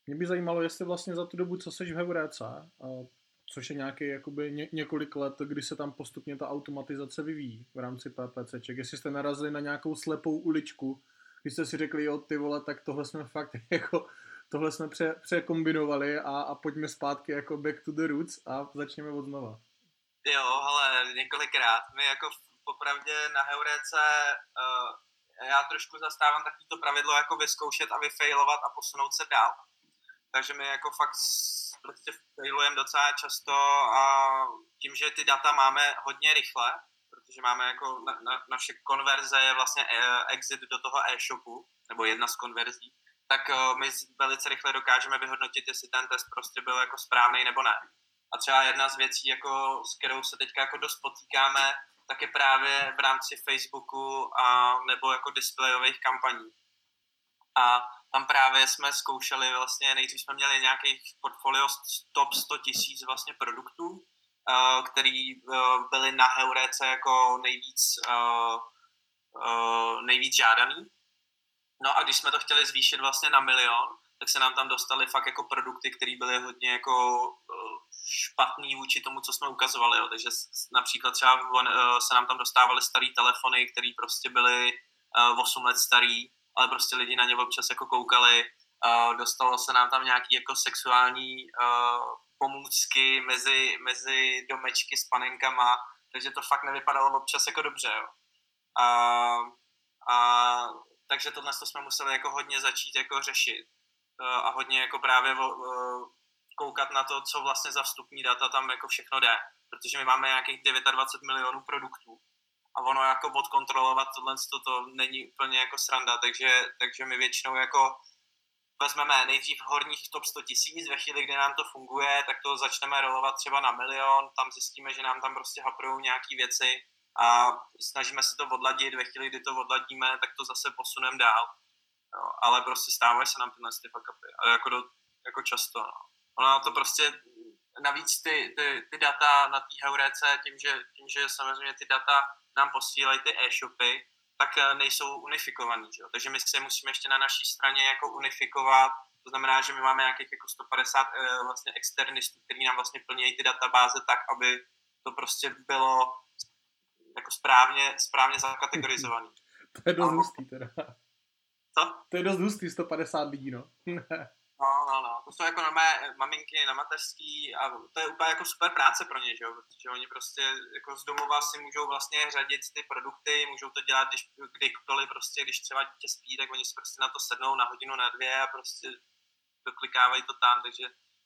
mě by zajímalo, jestli vlastně za tu dobu, co seš v Heuréce, což je nějaký jakoby ně, několik let, kdy se tam postupně ta automatizace vyvíjí v rámci PPCček. Jestli jste narazili na nějakou slepou uličku, když jste si řekli, jo, ty vole, tak tohle jsme fakt [LAUGHS] jako, tohle jsme pře, překombinovali a, a pojďme zpátky jako back to the roots a začněme od znova. Jo, ale několikrát. My jako popravdě na Heuréce uh, já trošku zastávám takovýto pravidlo jako vyzkoušet a vyfailovat a posunout se dál. Takže my jako fakt prostě failujeme docela často a tím, že ty data máme hodně rychle, protože máme jako na, na, naše konverze je vlastně e, exit do toho e-shopu, nebo jedna z konverzí, tak uh, my velice rychle dokážeme vyhodnotit, jestli ten test prostě byl jako správný nebo ne. A třeba jedna z věcí, jako, s kterou se teďka jako dost potýkáme, tak je právě v rámci Facebooku a nebo jako displejových kampaní. A tam právě jsme zkoušeli vlastně, nejdřív jsme měli nějaký portfolio top 100 tisíc vlastně produktů, uh, který uh, byly na Heuréce jako nejvíc, uh, nejvíc žádaný. No a když jsme to chtěli zvýšit vlastně na milion, tak se nám tam dostaly fakt jako produkty, které byly hodně jako špatný vůči tomu, co jsme ukazovali. Jo. Takže například třeba se nám tam dostávaly staré telefony, které prostě byly 8 let starý, ale prostě lidi na ně občas jako koukali. Dostalo se nám tam nějaký jako sexuální pomůcky mezi, mezi domečky s panenkama, takže to fakt nevypadalo občas jako dobře. Jo. A, a, takže tohle jsme museli jako hodně začít jako řešit a hodně jako právě koukat na to, co vlastně za vstupní data tam jako všechno jde, protože my máme nějakých 29 milionů produktů a ono jako odkontrolovat tohle to, to není úplně jako sranda, takže, takže my většinou jako vezmeme nejdřív horních top 100 tisíc, ve chvíli, kdy nám to funguje, tak to začneme rolovat třeba na milion, tam zjistíme, že nám tam prostě haprují nějaké věci a snažíme se to odladit, ve chvíli, kdy to odladíme, tak to zase posuneme dál. Jo, ale prostě stávají se nám tyhle ty fuck upy, ale jako, do, jako často. No. Ono to prostě, navíc ty, ty, ty data na té Heuréce, tím že, tím, že samozřejmě ty data nám posílají ty e-shopy, tak eh, nejsou unifikovaný. Že? Takže my se musíme ještě na naší straně jako unifikovat, to znamená, že my máme nějakých jako 150 e, vlastně externistů, kteří nám vlastně plní ty databáze tak, aby to prostě bylo jako správně, správně zakategorizovaný. [LAUGHS] to je dost hustý teda. Co? To je dost hustý, 150 lidí, no. [LAUGHS] No, no, no. To jsou jako mé maminky na mateřský a to je úplně jako super práce pro ně, že jo? Protože oni prostě jako z domova si můžou vlastně řadit ty produkty, můžou to dělat když, kdykoliv prostě, když třeba dítě spí, tak oni si prostě na to sednou na hodinu, na dvě a prostě doklikávají to tam, takže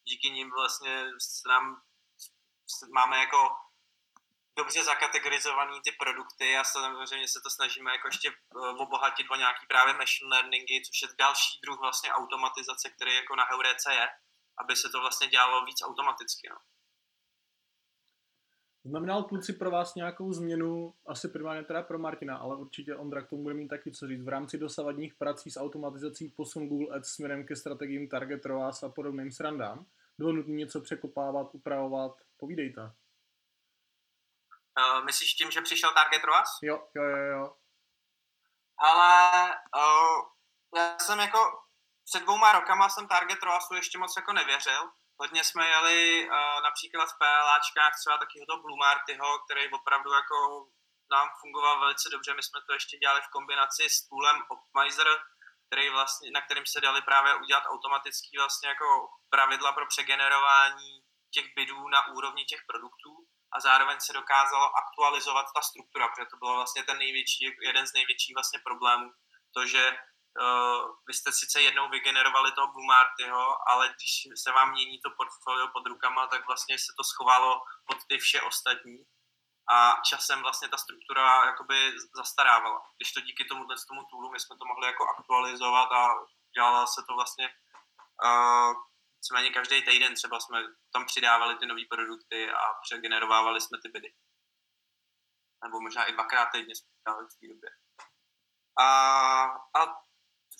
díky nim vlastně nám máme jako dobře zakategorizovaný ty produkty a samozřejmě se to snažíme jako ještě eh, obohatit o nějaký právě machine learningy, což je další druh vlastně automatizace, který jako na Heuréce je. aby se to vlastně dělalo víc automaticky. No. Znamenal kluci pro vás nějakou změnu, asi primárně teda pro Martina, ale určitě Ondra k tomu bude mít taky co říct. V rámci dosavadních prací s automatizací posun Google Ads směrem ke strategiím Target ROAS a podobným srandám. Bylo nutné něco překopávat, upravovat? Povídejte. Uh, myslíš tím, že přišel Target ROAS? Jo, jo, jo, jo. Ale uh, já jsem jako před dvouma rokama jsem Target ROASu ještě moc jako nevěřil, hodně jsme jeli uh, například v PLAčkách třeba takového toho Blue Martyho, který opravdu jako nám fungoval velice dobře. My jsme to ještě dělali v kombinaci s toolem Optimizer, který vlastně, na kterým se dali právě udělat automatický vlastně jako pravidla pro přegenerování těch bidů na úrovni těch produktů a zároveň se dokázalo aktualizovat ta struktura, protože to bylo vlastně ten největší, jeden z největších vlastně problémů, to, že uh, vy jste sice jednou vygenerovali toho Blue Martyho, ale když se vám mění to portfolio pod rukama, tak vlastně se to schovalo pod ty vše ostatní a časem vlastně ta struktura jakoby zastarávala. Když to díky tomu, tomu toolu my jsme to mohli jako aktualizovat a dělalo se to vlastně uh, nicméně každý týden třeba jsme tam přidávali ty nové produkty a přegenerovávali jsme ty bydy. Nebo možná i dvakrát týdně jsme v té době. A, a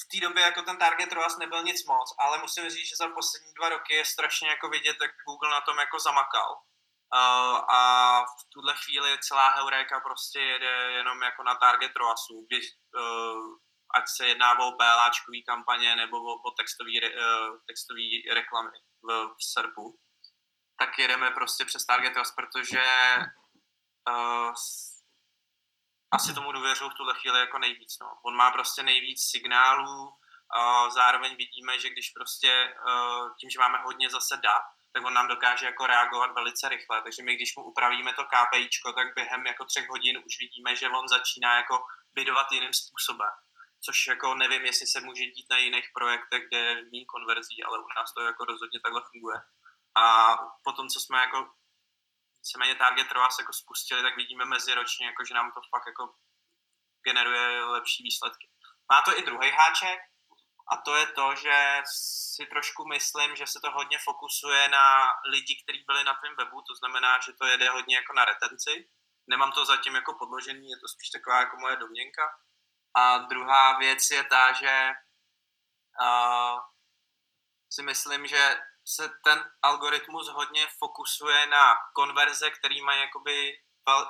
v té době jako ten target ROAS nebyl nic moc, ale musím říct, že za poslední dva roky je strašně jako vidět, jak Google na tom jako zamakal. Uh, a v tuhle chvíli celá Heureka prostě jede jenom jako na target ROASu, když, uh, ať se jedná o PLAčkový kampaně nebo o, o textový, uh, textový reklamy v, v SERPu, tak jedeme prostě přes target ROAS, protože uh, asi tomu důvěřuji v tuhle chvíli jako nejvíc. No. On má prostě nejvíc signálů, a zároveň vidíme, že když prostě tím, že máme hodně zase dat, tak on nám dokáže jako reagovat velice rychle. Takže my, když mu upravíme to KPIčko, tak během jako třech hodin už vidíme, že on začíná jako bydovat jiným způsobem. Což jako nevím, jestli se může dít na jiných projektech, kde je méně konverzí, ale u nás to jako rozhodně takhle funguje. A potom, co jsme jako víceméně Target ROAS jako spustili, tak vidíme meziročně, jako, že nám to fakt jako generuje lepší výsledky. Má to i druhý háček, a to je to, že si trošku myslím, že se to hodně fokusuje na lidi, kteří byli na tvém webu, to znamená, že to jede hodně jako na retenci. Nemám to zatím jako podložený, je to spíš taková jako moje domněnka. A druhá věc je ta, že uh, si myslím, že se ten algoritmus hodně fokusuje na konverze, který mají jakoby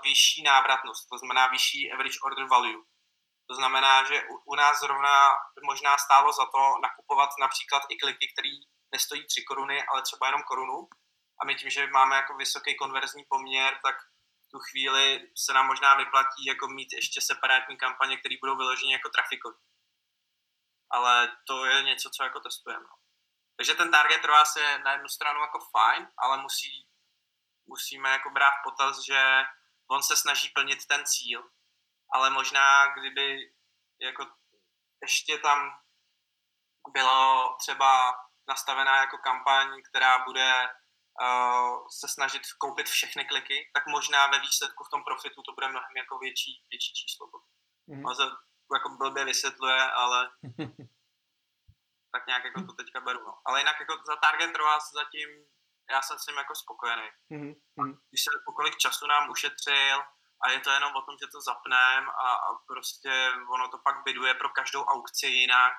vyšší návratnost, to znamená vyšší average order value. To znamená, že u, u nás zrovna možná stálo za to nakupovat například i kliky, které nestojí 3 koruny, ale třeba jenom korunu. A my tím, že máme jako vysoký konverzní poměr, tak tu chvíli se nám možná vyplatí jako mít ještě separátní kampaně, které budou vyloženě jako trafikové. Ale to je něco, co jako testujeme. No. Takže ten target ROAS je na jednu stranu jako fajn, ale musí, musíme jako brát potaz, že on se snaží plnit ten cíl. Ale možná, kdyby jako ještě tam bylo třeba nastavená jako kampaň, která bude se snažit koupit všechny kliky, tak možná ve výsledku v tom profitu to bude mnohem jako větší, větší číslo. Mm-hmm. A to jako blbě vysvětluje, ale [LAUGHS] tak nějak jako to teďka beru. No. Ale jinak jako za Target ROAS zatím já jsem s ním jako spokojený. Mm-hmm. Když se kolik času nám ušetřil a je to jenom o tom, že to zapneme a, a prostě ono to pak byduje pro každou aukci jinak,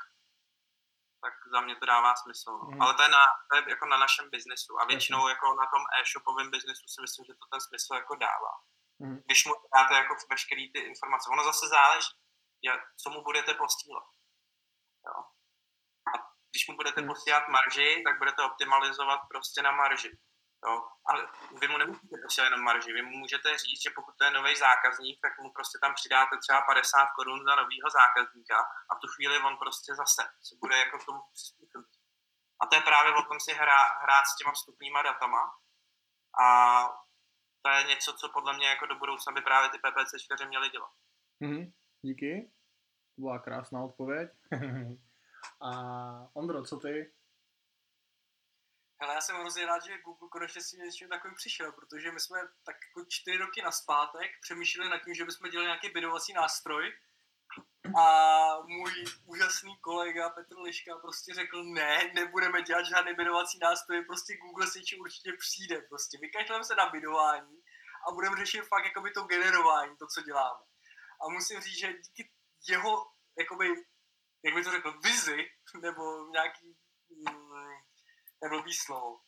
tak za mě to dává smysl. No. Mm. Ale to je, na, to je jako na našem biznesu a většinou jako na tom e-shopovém biznesu si myslím, že to ten smysl jako dává. Mm. Když mu dáte jako veškerý ty informace. Ono zase záleží, co mu budete postílat. Jo když mu budete hmm. posílat marži, tak budete optimalizovat prostě na marži. Jo? Ale vy mu nemusíte posílat jenom marži, vy mu můžete říct, že pokud to je nový zákazník, tak mu prostě tam přidáte třeba 50 korun za nového zákazníka a v tu chvíli on prostě zase se bude jako k tomu přizpůsobit. A to je právě o tom si hrá, hrát s těma vstupníma datama a to je něco, co podle mě jako do budoucna by právě ty PPC měly dělat. Mm-hmm. Díky. To byla krásná odpověď. [LAUGHS] A Ondro, co ty? Hele, já jsem hrozně rád, že Google konečně si něčím takovým přišel, protože my jsme tak jako čtyři roky naspátek přemýšleli nad tím, že bychom dělali nějaký bidovací nástroj A můj úžasný kolega Petr Liška prostě řekl, ne, nebudeme dělat žádné binovací nástroje, prostě Google si určitě přijde, prostě vykašleme se na binování a budeme řešit fakt jakoby to generování, to, co děláme. A musím říct, že díky jeho, jakoby, jak by to řekl, vizi, nebo nějaký, neblbý slovo,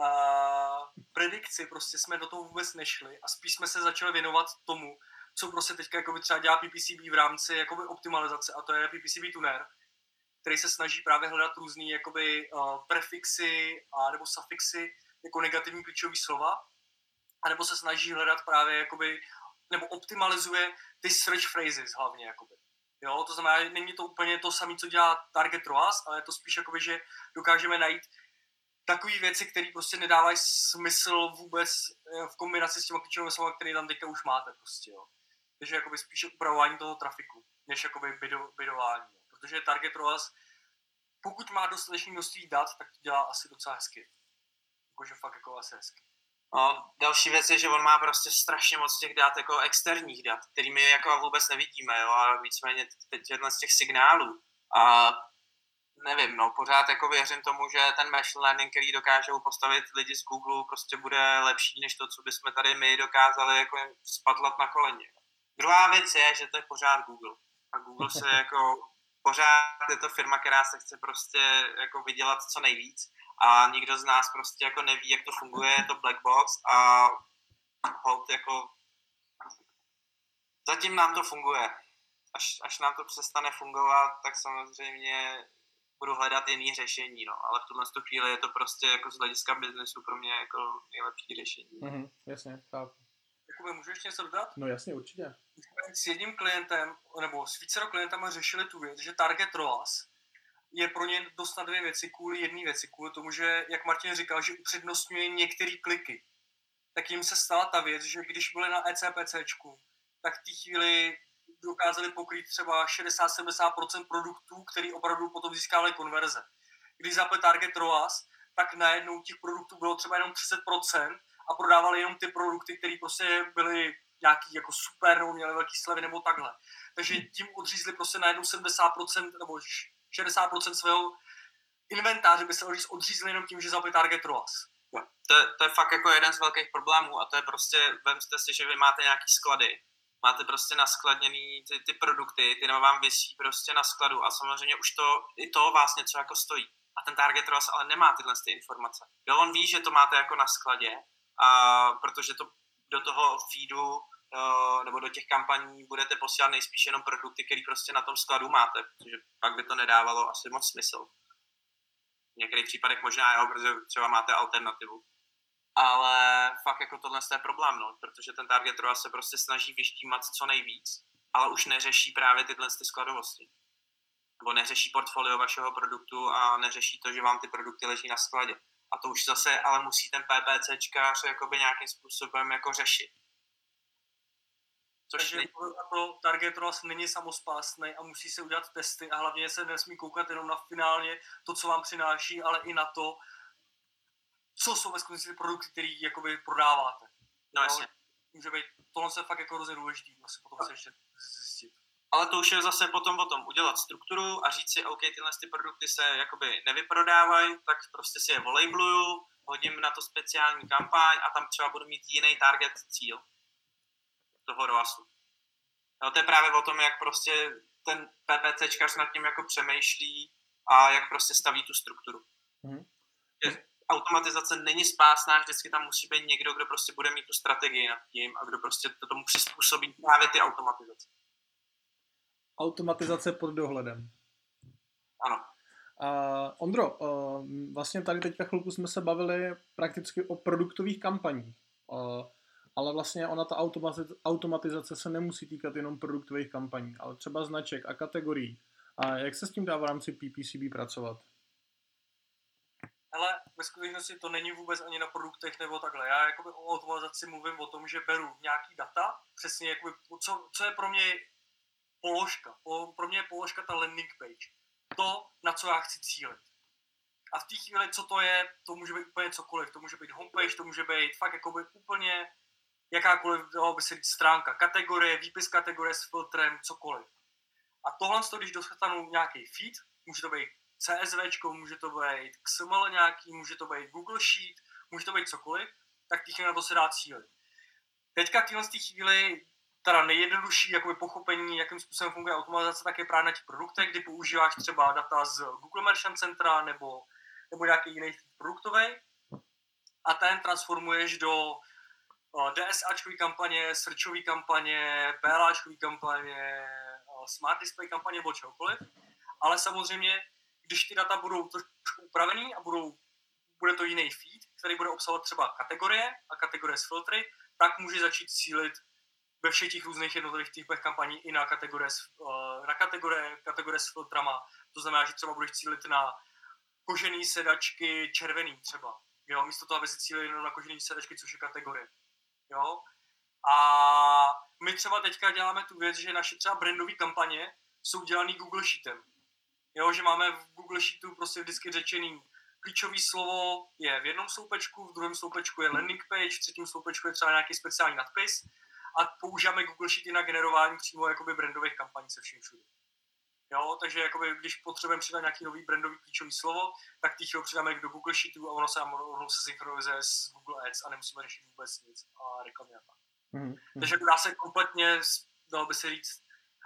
a predikci, prostě jsme do toho vůbec nešli a spíš jsme se začali věnovat tomu, co prostě teďka jakoby třeba dělá PPCB v rámci jakoby optimalizace a to je PPCB tuner, který se snaží právě hledat různé jakoby uh, prefixy a nebo suffixy jako negativní klíčové slova a nebo se snaží hledat právě jakoby nebo optimalizuje ty search phrases hlavně jakoby. Jo, to znamená, není to úplně to samé, co dělá Target ROAS, ale je to spíš jakoby, že dokážeme najít takové věci, které prostě nedávají smysl vůbec eh, v kombinaci s těma klíčovými slovy, které tam teďka už máte prostě, jo. Takže jakoby spíše upravování toho trafiku, než jakoby bido, bidování. Protože Target ROAS, pokud má dostatečné množství dat, tak to dělá asi docela hezky. Jakože fakt jako asi hezky. No, další věc je, že on má prostě strašně moc těch dat, jako externích dat, kterými jako vůbec nevidíme, jo, a víceméně teď jedna z těch signálů. A nevím, no, pořád jako věřím tomu, že ten machine learning, který dokážou postavit lidi z Google, prostě bude lepší než to, co bychom tady my dokázali jako spadlat na koleně. Druhá věc je, že to je pořád Google. A Google se [LAUGHS] jako pořád je to firma, která se chce prostě jako vydělat co nejvíc a nikdo z nás prostě jako neví, jak to funguje, je to black box a hold jako zatím nám to funguje. Až, až nám to přestane fungovat, tak samozřejmě budu hledat jiný řešení, no. Ale v tuhle chvíli je to prostě jako z hlediska biznesu pro mě jako nejlepší řešení. Mm-hmm, jasně, chápu. Jakoby, můžu ještě něco dodat? No jasně, určitě. S jedním klientem, nebo s vícero klientama řešili tu věc, že target ROAS je pro ně dost na dvě věci, kvůli jedné věci, kvůli tomu, že, jak Martin říkal, že upřednostňuje některé kliky. Tak jim se stala ta věc, že když byli na ECPCčku, tak v té chvíli dokázali pokrýt třeba 60-70% produktů, který opravdu potom získávali konverze. Když zapli Target ROAS, tak najednou těch produktů bylo třeba jenom 30% a prodávali jenom ty produkty, které prostě byly nějaký jako super, nebo měly velký slevy, nebo takhle. Takže tím odřízli prostě najednou 70% nebo 60% svého inventáře by se odřízli jenom tím, že zapli Target ROAS. To, to je fakt jako jeden z velkých problémů a to je prostě, vemte si, že vy máte nějaký sklady máte prostě naskladněný ty, ty produkty, ty vám vysí prostě na skladu a samozřejmě už to, i to vás něco jako stojí. A ten target vás ale nemá tyhle ty informace. Jo, on ví, že to máte jako na skladě, a protože to do toho feedu nebo do těch kampaní budete posílat nejspíš jenom produkty, které prostě na tom skladu máte, protože pak by to nedávalo asi moc smysl. V některých případech možná jo, protože třeba máte alternativu ale fakt jako tohle je problém, no, protože ten target ROAS se prostě snaží vyštímat co nejvíc, ale už neřeší právě tyhle ty skladovosti. Nebo neřeší portfolio vašeho produktu a neřeší to, že vám ty produkty leží na skladě. A to už zase ale musí ten PPCčkář jakoby nějakým způsobem jako řešit. Což Takže to target ROAS není samospásný a musí se udělat testy a hlavně se nesmí koukat jenom na finálně to, co vám přináší, ale i na to, co jsou ve skutečnosti ty produkty, které jakoby prodáváte. No jasně. Může být, tohle se fakt jako hrozně důležitý, asi potom se ještě zjistit. Ale to už je zase potom o tom udělat strukturu a říct si, OK, tyhle ty produkty se jakoby nevyprodávají, tak prostě si je volejbluju, hodím na to speciální kampaň a tam třeba budu mít jiný target cíl toho ROASu. No, to je právě o tom, jak prostě ten PPCčkař nad tím jako přemýšlí a jak prostě staví tu strukturu. Mm-hmm automatizace není spásná, vždycky tam musí být někdo, kdo prostě bude mít tu strategii nad tím a kdo prostě to tomu přizpůsobí právě ty automatizace. Automatizace pod dohledem. Ano. Uh, Ondro, uh, vlastně tady teďka chvilku jsme se bavili prakticky o produktových kampaních, uh, ale vlastně ona ta automatizace, se nemusí týkat jenom produktových kampaní, ale třeba značek a kategorií. A jak se s tím dá v rámci PPCB pracovat? hele, ve skutečnosti to není vůbec ani na produktech nebo takhle. Já jakoby o automatizaci mluvím o tom, že beru nějaký data, přesně jakoby, co, co je pro mě položka. Pro mě je položka ta landing page. To, na co já chci cílit. A v té chvíli, co to je, to může být úplně cokoliv. To může být homepage, to může být fakt jakoby úplně jakákoliv, dalo by se stránka, kategorie, výpis kategorie s filtrem, cokoliv. A tohle, když dostanu nějaký feed, může to být CSV, může to být XML nějaký, může to být Google Sheet, může to být cokoliv, tak těch na to se dá cílit. Teďka v téhle chvíli teda nejjednodušší jakoby pochopení, jakým způsobem funguje automatizace, tak je právě na těch produktech, kdy používáš třeba data z Google Merchant Centra nebo, nebo nějaký jiný produktový a ten transformuješ do DSAčkové kampaně, searchové kampaně, PLAčkové kampaně, Smart Display kampaně nebo čehokoliv. Ale samozřejmě, když ty data budou trošku upravený a budou, bude to jiný feed, který bude obsahovat třeba kategorie a kategorie s filtry, tak může začít cílit ve všech těch různých jednotlivých typech kampaní i na kategorie, na kategorie, kategorie s filtrama. To znamená, že třeba budeš cílit na kožený sedačky červený třeba. Jo, místo toho, aby si cílili jenom na kožený sedačky, což je kategorie. Jo? A my třeba teďka děláme tu věc, že naše třeba brandové kampaně jsou dělané Google Sheetem. Jo, že máme v Google Sheetu prostě vždycky řečený klíčové slovo je v jednom sloupečku, v druhém sloupečku je landing page, v třetím sloupečku je třeba nějaký speciální nadpis a používáme Google Sheety na generování přímo jakoby brandových kampaní se vším všude. Jo, takže jakoby, když potřebujeme přidat nějaký nový brandový klíčový slovo, tak těch ho přidáme do Google Sheetu a ono se, ono se synchronizuje s Google Ads a nemusíme řešit vůbec nic a reklamy a tak. Mm-hmm. Takže dá se kompletně, dalo by se říct,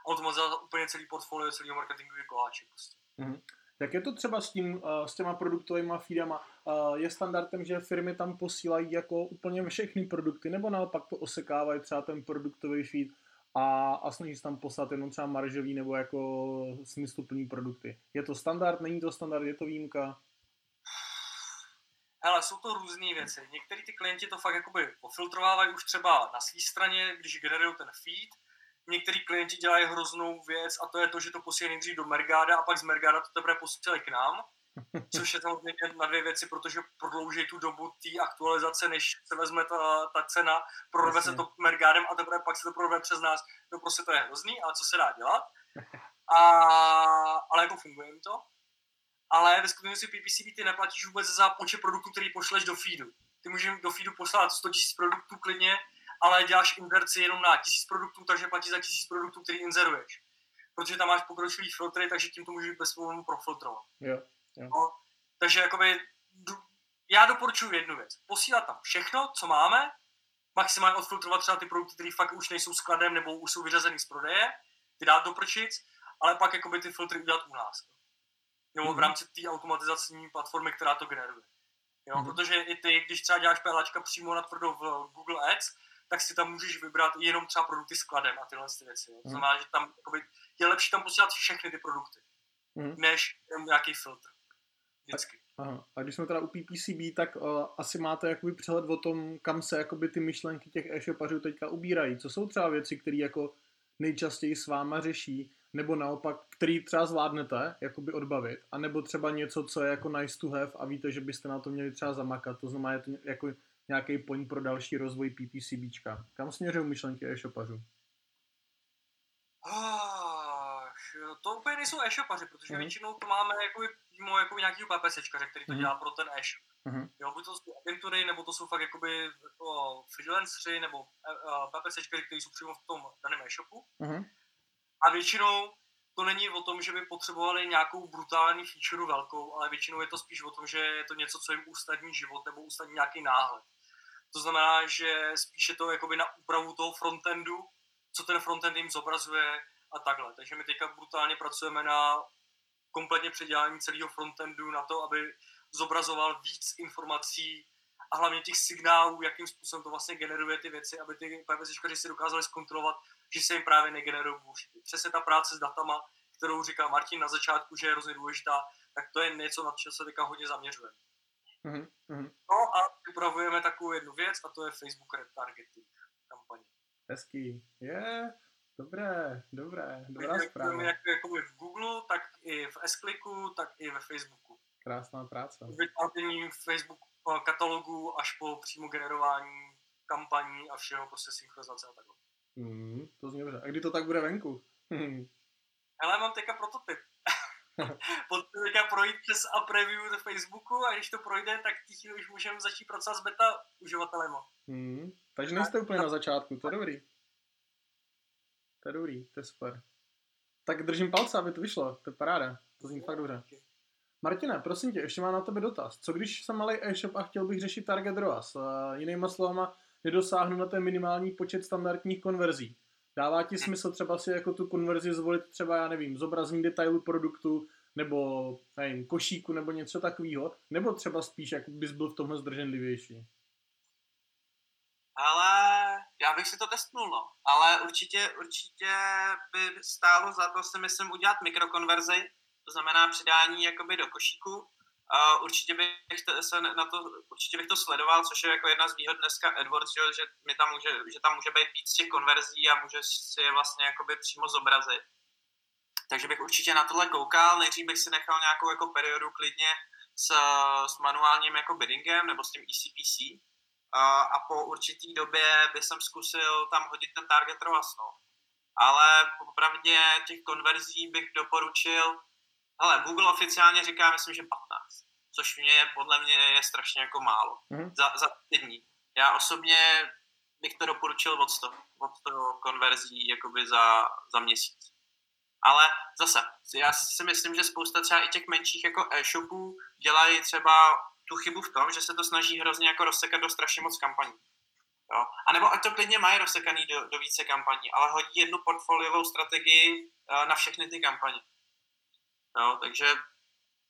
automatizovat úplně celý portfolio celého marketingového koláče. Prostě. Mm-hmm. Jak je to třeba s, tím, s těma produktovými feedama? Je standardem, že firmy tam posílají jako úplně všechny produkty, nebo naopak to osekávají třeba ten produktový feed a, a snaží se tam poslat jenom třeba maržový nebo jako smysluplný produkty. Je to standard, není to standard, je to výjimka? Hele, jsou to různé věci. Některý ty klienti to fakt jakoby pofiltrovávají už třeba na své straně, když generují ten feed, některý klienti dělají hroznou věc a to je to, že to posílají nejdřív do Mergáda a pak z Mergáda to teprve posílají k nám. Což je samozřejmě na dvě věci, protože prodlouží tu dobu té aktualizace, než se vezme ta, ta cena, prorve se to Mergádem a teprve pak se to prorve přes nás. No prostě to je hrozný, ale co se dá dělat? [LAUGHS] A, ale jako funguje jim to. Ale ve skutečnosti PPCB ty neplatíš vůbec za počet produktů, který pošleš do feedu. Ty můžeš do feedu poslat 100 000 produktů klidně ale děláš inzerci jenom na tisíc produktů, takže platíš za tisíc produktů, který inzeruješ. Protože tam máš pokročilý filtry, takže tím to můžeš bez problémů profiltrovat. Jo, jo. No, takže jakoby, já doporučuji jednu věc. Posílat tam všechno, co máme, maximálně odfiltrovat třeba ty produkty, které fakt už nejsou skladem nebo už jsou vyřazený z prodeje, ty dát do prčic, ale pak jakoby ty filtry udělat u nás. Nebo mm-hmm. v mhm. rámci té automatizační platformy, která to generuje. Jo, mm-hmm. protože i ty, když třeba děláš PLAčka přímo na tvrdo v Google Ads, tak si tam můžeš vybrat jenom třeba produkty skladem a tyhle ty věci. Jo. To mhm. znamená, že tam jakoby, je lepší tam posílat všechny ty produkty, mm. než nějaký filtr. Vždycky. Aha. A když jsme teda u PPCB, tak uh, asi máte jakoby přehled o tom, kam se jakoby ty myšlenky těch e-shopařů teďka ubírají. Co jsou třeba věci, které jako nejčastěji s váma řeší, nebo naopak, který třeba zvládnete jakoby odbavit, a nebo třeba něco, co je jako nice to have a víte, že byste na to měli třeba zamakat. To znamená, je to jako nějaký point pro další rozvoj PPCBčka. Kam směřují myšlenky e-shopařů? To úplně nejsou e-shopaři, protože uh-huh. většinou to máme jako mimo jako nějakýho PPCčkaře, který to uh-huh. dělá pro ten e-shop. Uh-huh. Jo, buď to jsou agentury, nebo to jsou fakt jakoby jako freelanceri, nebo uh, e, PPCčkaři, kteří jsou přímo v tom daném e-shopu. Uh-huh. A většinou to není o tom, že by potřebovali nějakou brutální feature velkou, ale většinou je to spíš o tom, že je to něco, co jim usnadní život nebo usnadní nějaký náhled. To znamená, že spíše to jakoby na úpravu toho frontendu, co ten frontend jim zobrazuje a takhle. Takže my teďka brutálně pracujeme na kompletně předělání celého frontendu na to, aby zobrazoval víc informací a hlavně těch signálů, jakým způsobem to vlastně generuje ty věci, aby ty PPCčkaři si dokázali zkontrolovat, že se jim právě negenerují bullshity. Přesně ta práce s datama, kterou říká Martin na začátku, že je hrozně důležitá, tak to je něco, na co se teďka hodně zaměřujeme. Mm-hmm. No a připravujeme takovou jednu věc a to je Facebook retargeting kampaně. Hezký. Yeah. Dobré, dobré, dobrá zpráva. Jak, jako v Google, tak i v s tak i ve Facebooku. Krásná práce. Vytváření Facebook eh, katalogu až po přímo generování kampaní a všeho, prostě synchronizace a takhle. Mm, to zní dobře. A kdy to tak bude venku? [LAUGHS] Ale mám teďka prototyp. [LAUGHS] Potřebujeme projít přes a preview do Facebooku a když to projde, tak těch už můžeme začít pracovat s beta uživatelem. Hmm, Takže nejste úplně na začátku, to je dobrý. To je dobrý, to je super. Tak držím palce, aby to vyšlo, to je paráda, to zní fakt dobře. Martine, prosím tě, ještě mám na tebe dotaz. Co když jsem malý e-shop a chtěl bych řešit target ROAS? Uh, jinýma slovama, nedosáhnu na ten minimální počet standardních konverzí. Dává ti smysl třeba si jako tu konverzi zvolit třeba, já nevím, zobrazení detailu produktu, nebo nevím, košíku, nebo něco takového, nebo třeba spíš, jak bys byl v tomhle zdrženlivější? Ale já bych si to testnul, no. Ale určitě, určitě by stálo za to si myslím udělat mikrokonverzi, to znamená přidání jakoby do košíku. Uh, určitě bych to, se na to, určitě bych to sledoval, což je jako jedna z výhod dneska AdWords, že, že, mi tam může, že tam může být víc těch konverzí a může si je vlastně jakoby přímo zobrazit. Takže bych určitě na tohle koukal, nejdřív bych si nechal nějakou jako periodu klidně s, s manuálním jako biddingem nebo s tím ECPC a, a po určitý době bych jsem zkusil tam hodit ten target ROAS, no. Ale popravdě těch konverzí bych doporučil, ale Google oficiálně říká, myslím, že 15, což mě je, podle mě je strašně jako málo mm. za, za dní. Já osobně bych to doporučil od 100, od 100 konverzí jakoby za, za měsíc. Ale zase, já si myslím, že spousta třeba i těch menších jako e-shopů dělají třeba tu chybu v tom, že se to snaží hrozně jako rozsekat do strašně moc kampaní. Jo? A nebo ať to klidně mají rozsekaný do, do více kampaní, ale hodí jednu portfoliovou strategii uh, na všechny ty kampaně. Jo? Takže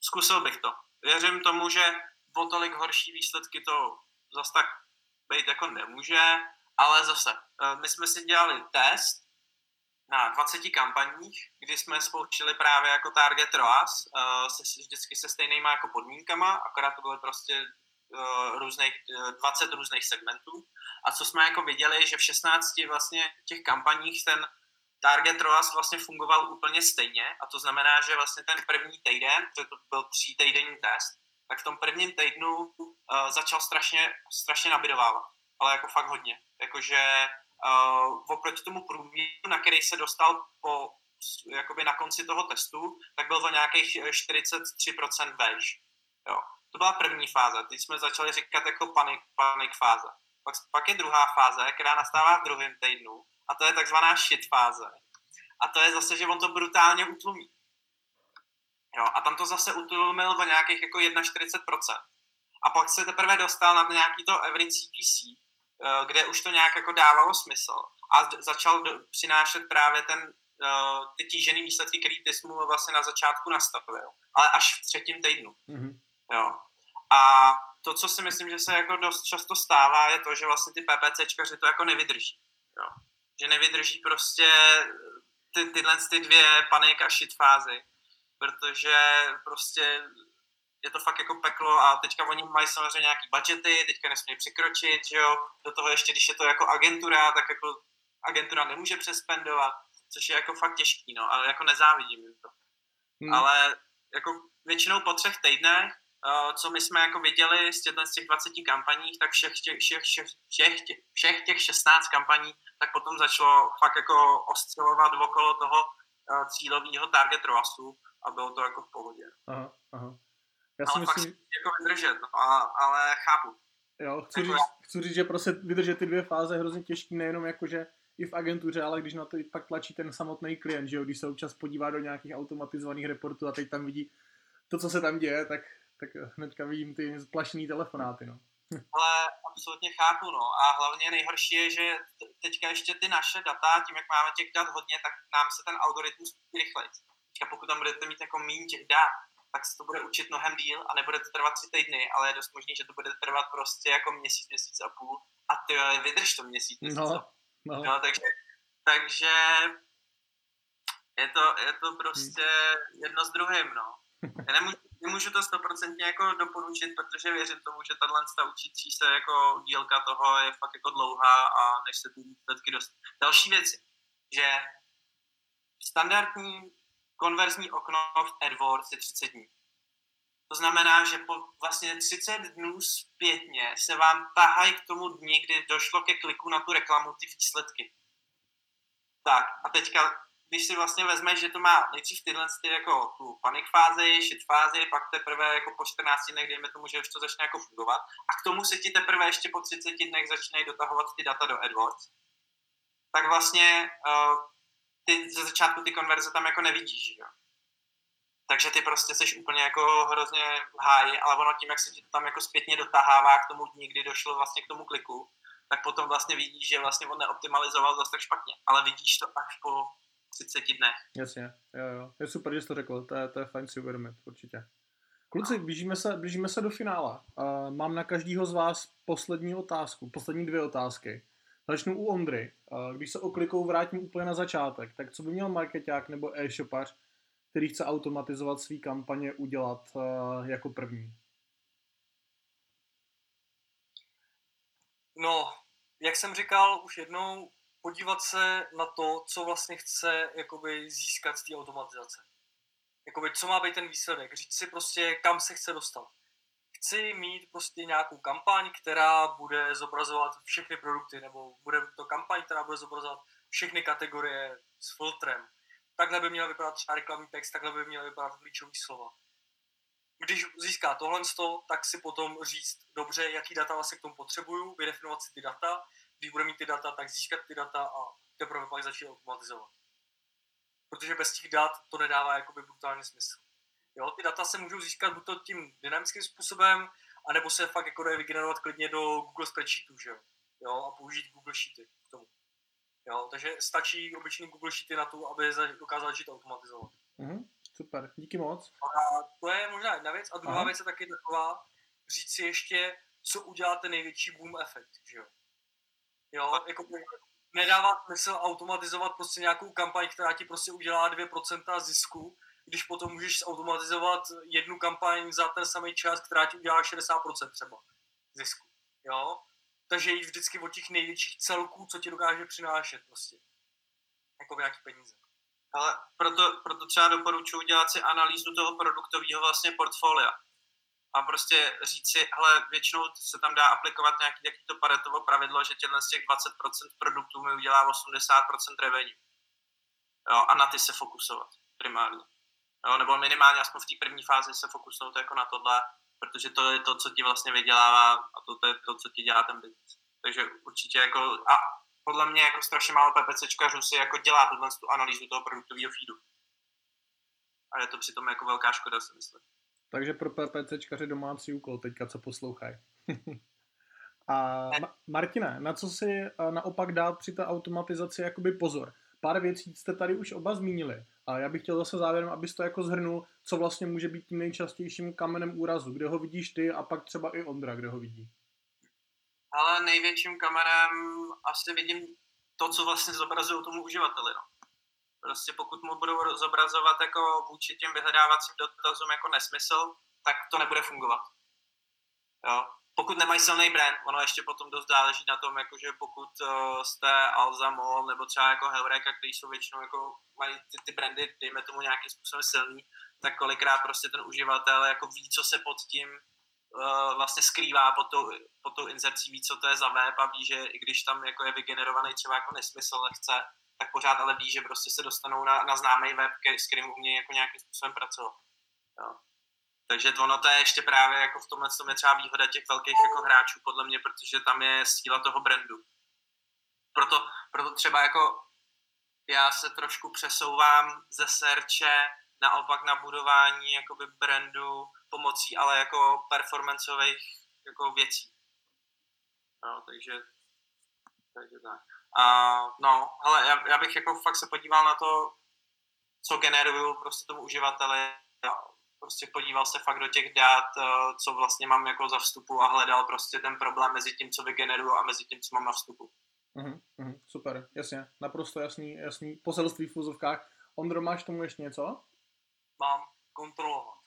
zkusil bych to. Věřím tomu, že o tolik horší výsledky to zase tak být jako nemůže, ale zase, uh, my jsme si dělali test na 20 kampaních, kdy jsme spouštili právě jako target ROAS, uh, se, vždycky se stejnýma jako podmínkama, akorát to byly prostě uh, různých, uh, 20 různých segmentů. A co jsme jako viděli, že v 16 vlastně těch kampaních ten target ROAS vlastně fungoval úplně stejně a to znamená, že vlastně ten první týden, to byl tří týdenní test, tak v tom prvním týdnu začal strašně, strašně nabidovávat, ale jako fakt hodně. Jakože uh, oproti tomu průměru, na který se dostal po, jakoby na konci toho testu, tak byl to nějakých 43% beige. Jo. To byla první fáze. Teď jsme začali říkat jako panik, panik fáze. Pak, pak je druhá fáze, která nastává v druhém týdnu a to je takzvaná shit fáze. A to je zase, že on to brutálně utlumí. Jo, a tam to zase utlumil o nějakých jako 41%. A pak se teprve dostal na nějaký to every CPC, Eh, kde už to nějak jako dávalo smysl a začal přinášet právě ten, eh, ty tížený výsledky, který ty jsi mu vlastně na začátku nastavil, ale až v třetím týdnu. Mm-hmm. Jo. A to, co si myslím, že se jako dost často stává, je to, že vlastně ty PPCčkaři to jako nevydrží. Jo. Že nevydrží prostě ty, tyhle ty dvě panik a shit fázy, protože prostě je to fakt jako peklo a teďka oni mají samozřejmě nějaký budgety, teďka nesmí překročit, že jo, do toho ještě, když je to jako agentura, tak jako agentura nemůže přespendovat, což je jako fakt těžký, no, ale jako nezávidím jim to. Hmm. Ale jako většinou po třech týdnech, uh, co my jsme jako viděli z těch, z těch 20 kampaních, tak všech těch, všech, všech, všech, těch, všech těch 16 kampaní, tak potom začalo fakt jako ostřelovat okolo toho uh, cílového target ROASu a bylo to jako v pohodě. Aha, aha. Já si ale myslím... fakt jako vydržet, no, a, ale chápu. Jo, chci, jako říct, já... chci říct, že prostě vydržet ty dvě fáze je hrozně těžký, nejenom jakože i v agentuře, ale když na to pak tlačí ten samotný klient, že jo, když se občas podívá do nějakých automatizovaných reportů a teď tam vidí to, co se tam děje, tak, tak hnedka vidím ty splašný telefonáty, no. [LAUGHS] Ale absolutně chápu, no. A hlavně nejhorší je, že teďka ještě ty naše data, tím, jak máme těch dat hodně, tak nám se ten algoritmus rychleji. Teďka pokud tam budete mít jako méně těch dat, tak se to bude učit mnohem díl a nebude to trvat tři týdny, ale je dost možný, že to bude trvat prostě jako měsíc, měsíc a půl a ty vydrž to měsíc, měsíc no, a půl. No. No, takže, takže je to, je to prostě jedno s druhým, no. Já nemůžu, nemůžu to stoprocentně jako doporučit, protože věřím tomu, že tahle učící se jako dílka toho je fakt jako dlouhá a než se ty výsledky dost. Další věci, že standardní konverzní okno v AdWords je 30 dní. To znamená, že po vlastně 30 dnů zpětně se vám tahají k tomu dni, kdy došlo ke kliku na tu reklamu ty výsledky. Tak a teďka když si vlastně vezmeš, že to má nejdřív tyhle ty jako tu panic fázi, shit fázi, pak teprve jako po 14 dnech, dejme tomu, že už to začne jako fungovat. A k tomu se ti teprve ještě po 30 dnech začínají dotahovat ty data do AdWords. Tak vlastně uh, ty ze začátku ty konverze tam jako nevidíš, jo. Takže ty prostě jsi úplně jako hrozně v háji, ale ono tím, jak se ti to tam jako zpětně dotahává k tomu dní, kdy došlo vlastně k tomu kliku, tak potom vlastně vidíš, že vlastně on neoptimalizoval zase tak špatně, ale vidíš to až po 30 dnech. Jasně, jo, jo. Je super, že jsi to řekl, to je, to je fajn si uvědomit, určitě. Kluci, blížíme se, blížíme se do finále. Uh, mám na každého z vás poslední otázku, poslední dvě otázky. Začnu u Ondry. Když se oklikou vrátím úplně na začátek, tak co by měl marketák nebo e-shopař, který chce automatizovat své kampaně, udělat uh, jako první? No, jak jsem říkal už jednou, podívat se na to, co vlastně chce jakoby, získat z té automatizace. Jakoby, co má být ten výsledek. Říct si prostě, kam se chce dostat. Chci mít prostě nějakou kampaň, která bude zobrazovat všechny produkty, nebo bude to kampaň, která bude zobrazovat všechny kategorie s filtrem. Takhle by měla vypadat třeba reklamní text, takhle by měla vypadat klíčový slova. Když získá tohle, tak si potom říct, dobře, jaký data vlastně k tomu potřebuju, vydefinovat si ty data, když bude mít ty data, tak získat ty data a teprve pak začít automatizovat. Protože bez těch dat to nedává jakoby brutálně smysl. Jo, ty data se můžou získat buď to tím dynamickým způsobem, anebo se fakt jako dají vygenerovat klidně do Google Spreadsheetů, že jo? jo a použít Google Sheety k tomu. Jo, takže stačí obyčejný Google Sheety na to, aby dokázal začít automatizovat. Mm-hmm, super, díky moc. A to je možná jedna věc. A druhá Aha. věc je taky taková, říct si ještě, co udělá ten největší boom efekt, že jo? Jo, jako nedává smysl automatizovat prostě nějakou kampaň, která ti prostě udělá 2% zisku, když potom můžeš automatizovat jednu kampaň za ten samý čas, která ti udělá 60% třeba zisku. Jo? Takže jít vždycky od těch největších celků, co ti dokáže přinášet prostě. Jako nějaký peníze. Ale proto, proto třeba doporučuji dělat si analýzu toho produktového vlastně portfolia a prostě říct si, hele, většinou se tam dá aplikovat nějaký to paretovo pravidlo, že těhle z těch 20% produktů mi udělá 80% revenue. Jo, a na ty se fokusovat primárně. Jo, nebo minimálně aspoň v té první fázi se fokusnout jako na tohle, protože to je to, co ti vlastně vydělává a to, to je to, co ti dělá ten business. Takže určitě jako, a podle mě jako strašně málo PPCčkařů si jako dělá tuhle tu analýzu toho produktového feedu. A je to přitom jako velká škoda, si myslím. Takže pro PPCčkaře domácí úkol teďka, co poslouchají. [LAUGHS] A Martine, na co si naopak dát při té automatizaci jakoby pozor? Pár věcí jste tady už oba zmínili. A já bych chtěl zase závěrem, abys to jako zhrnul, co vlastně může být tím nejčastějším kamenem úrazu. Kde ho vidíš ty a pak třeba i Ondra, kde ho vidí? Ale největším kamenem asi vidím to, co vlastně zobrazují tomu uživateli. No. Prostě pokud mu budou zobrazovat jako vůči těm vyhledávacím dotazům jako nesmysl, tak to nebude fungovat. Jo? Pokud nemají silný brand, ono ještě potom dost záleží na tom, jakože pokud uh, jste Alza, Mol nebo třeba jako Hellreka, který jsou většinou jako mají ty, ty brandy, dejme tomu nějakým způsobem silný, tak kolikrát prostě ten uživatel jako ví, co se pod tím uh, vlastně skrývá pod tou, pod tou inzercí, ví, co to je za web a ví, že i když tam jako je vygenerovaný třeba jako nesmysl lehce, tak pořád ale ví, že prostě se dostanou na, na známý web, s kterým umějí jako nějakým způsobem pracovat. Jo. Takže ono to je ještě právě jako v tomhle tom je třeba výhoda těch velkých jako hráčů, podle mě, protože tam je síla toho brandu. Proto, proto třeba jako já se trošku přesouvám ze serče naopak na budování jakoby brandu pomocí ale jako performanceových jako věcí. No, takže, takže tak. A no, hele, já, já bych jako fakt se podíval na to, co generuju prostě tomu uživateli. Prostě podíval se fakt do těch dát, eh, co vlastně mám jako za vstupu a hledal prostě ten problém mezi tím, co vygeneruju a mezi tím, co mám na vstupu. Mm-hmm, mm, super, jasně, naprosto jasný, jasný poselství v úzovkách. Ondro, máš tomu ještě něco? Mám kontrolovat.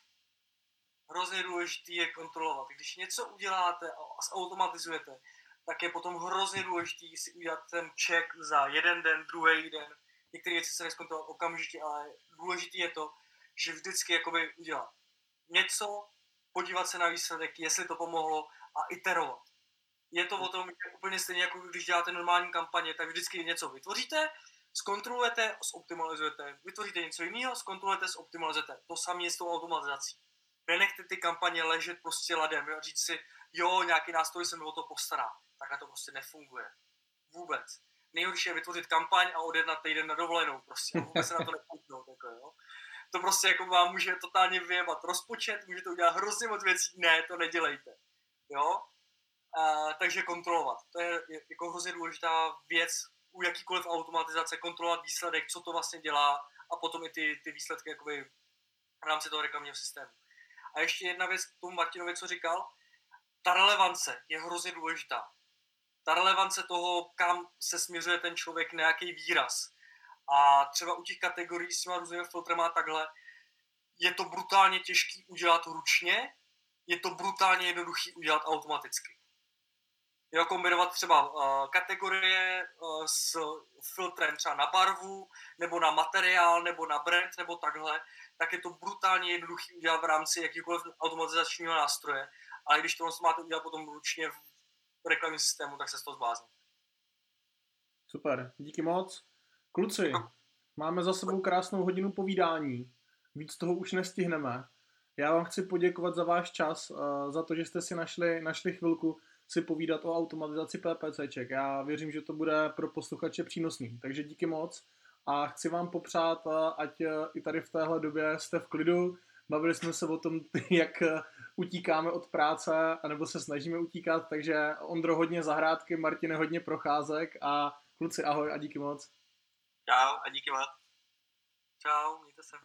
Hrozně důležité je kontrolovat. Když něco uděláte a automatizujete, tak je potom hrozně důležité si udělat ten check za jeden den, druhý den. Některé věci se neskontrolovat okamžitě, ale důležité je to, že vždycky jakoby udělat něco, podívat se na výsledek, jestli to pomohlo a iterovat. Je to o tom, že úplně stejně jako když děláte normální kampaně, tak vždycky něco vytvoříte, Zkontrolujete, zoptimalizujete, vytvoříte něco jiného, zkontrolujete, zoptimalizujete. To samé je s tou automatizací. Nenechte ty kampaně ležet prostě ladem a říct si, jo, nějaký nástroj se mi o to postará. Takhle to prostě nefunguje. Vůbec. Nejhorší je vytvořit kampaň a odjet na týden na dovolenou prostě vůbec se na to nekouknout. Jako, jo. To prostě jako vám může totálně vyjebat rozpočet, můžete udělat hrozně moc věcí, ne, to nedělejte. Jo? A, takže kontrolovat. To je jako hrozně důležitá věc u jakýkoliv automatizace, kontrolovat výsledek, co to vlastně dělá a potom i ty, ty výsledky jakoby v rámci toho reklamního systému. A ještě jedna věc k tomu Martinovi, co říkal, ta relevance je hrozně důležitá. Ta relevance toho, kam se směřuje ten člověk, nějaký výraz. A třeba u těch kategorií s těma různými filtrama takhle, je to brutálně těžký udělat ručně, je to brutálně jednoduchý udělat automaticky. Jo, kombinovat třeba uh, kategorie uh, s filtrem třeba na barvu, nebo na materiál, nebo na brand, nebo takhle, tak je to brutálně jednoduchý udělat v rámci jakýkoliv automatizačního nástroje. Ale když to máte udělat potom ručně v reklamním systému, tak se z toho zblázní. Super, díky moc. Kluci, máme za sebou krásnou hodinu povídání. Víc toho už nestihneme. Já vám chci poděkovat za váš čas, uh, za to, že jste si našli, našli chvilku si povídat o automatizaci PPCček. Já věřím, že to bude pro posluchače přínosný. Takže díky moc a chci vám popřát, ať e, i tady v téhle době jste v klidu. Bavili jsme se o tom, [LAUGHS] jak utíkáme od práce, anebo se snažíme utíkat, takže Ondro hodně zahrádky, Martine hodně procházek a kluci ahoj a díky moc. Čau a díky moc. Čau, mějte se.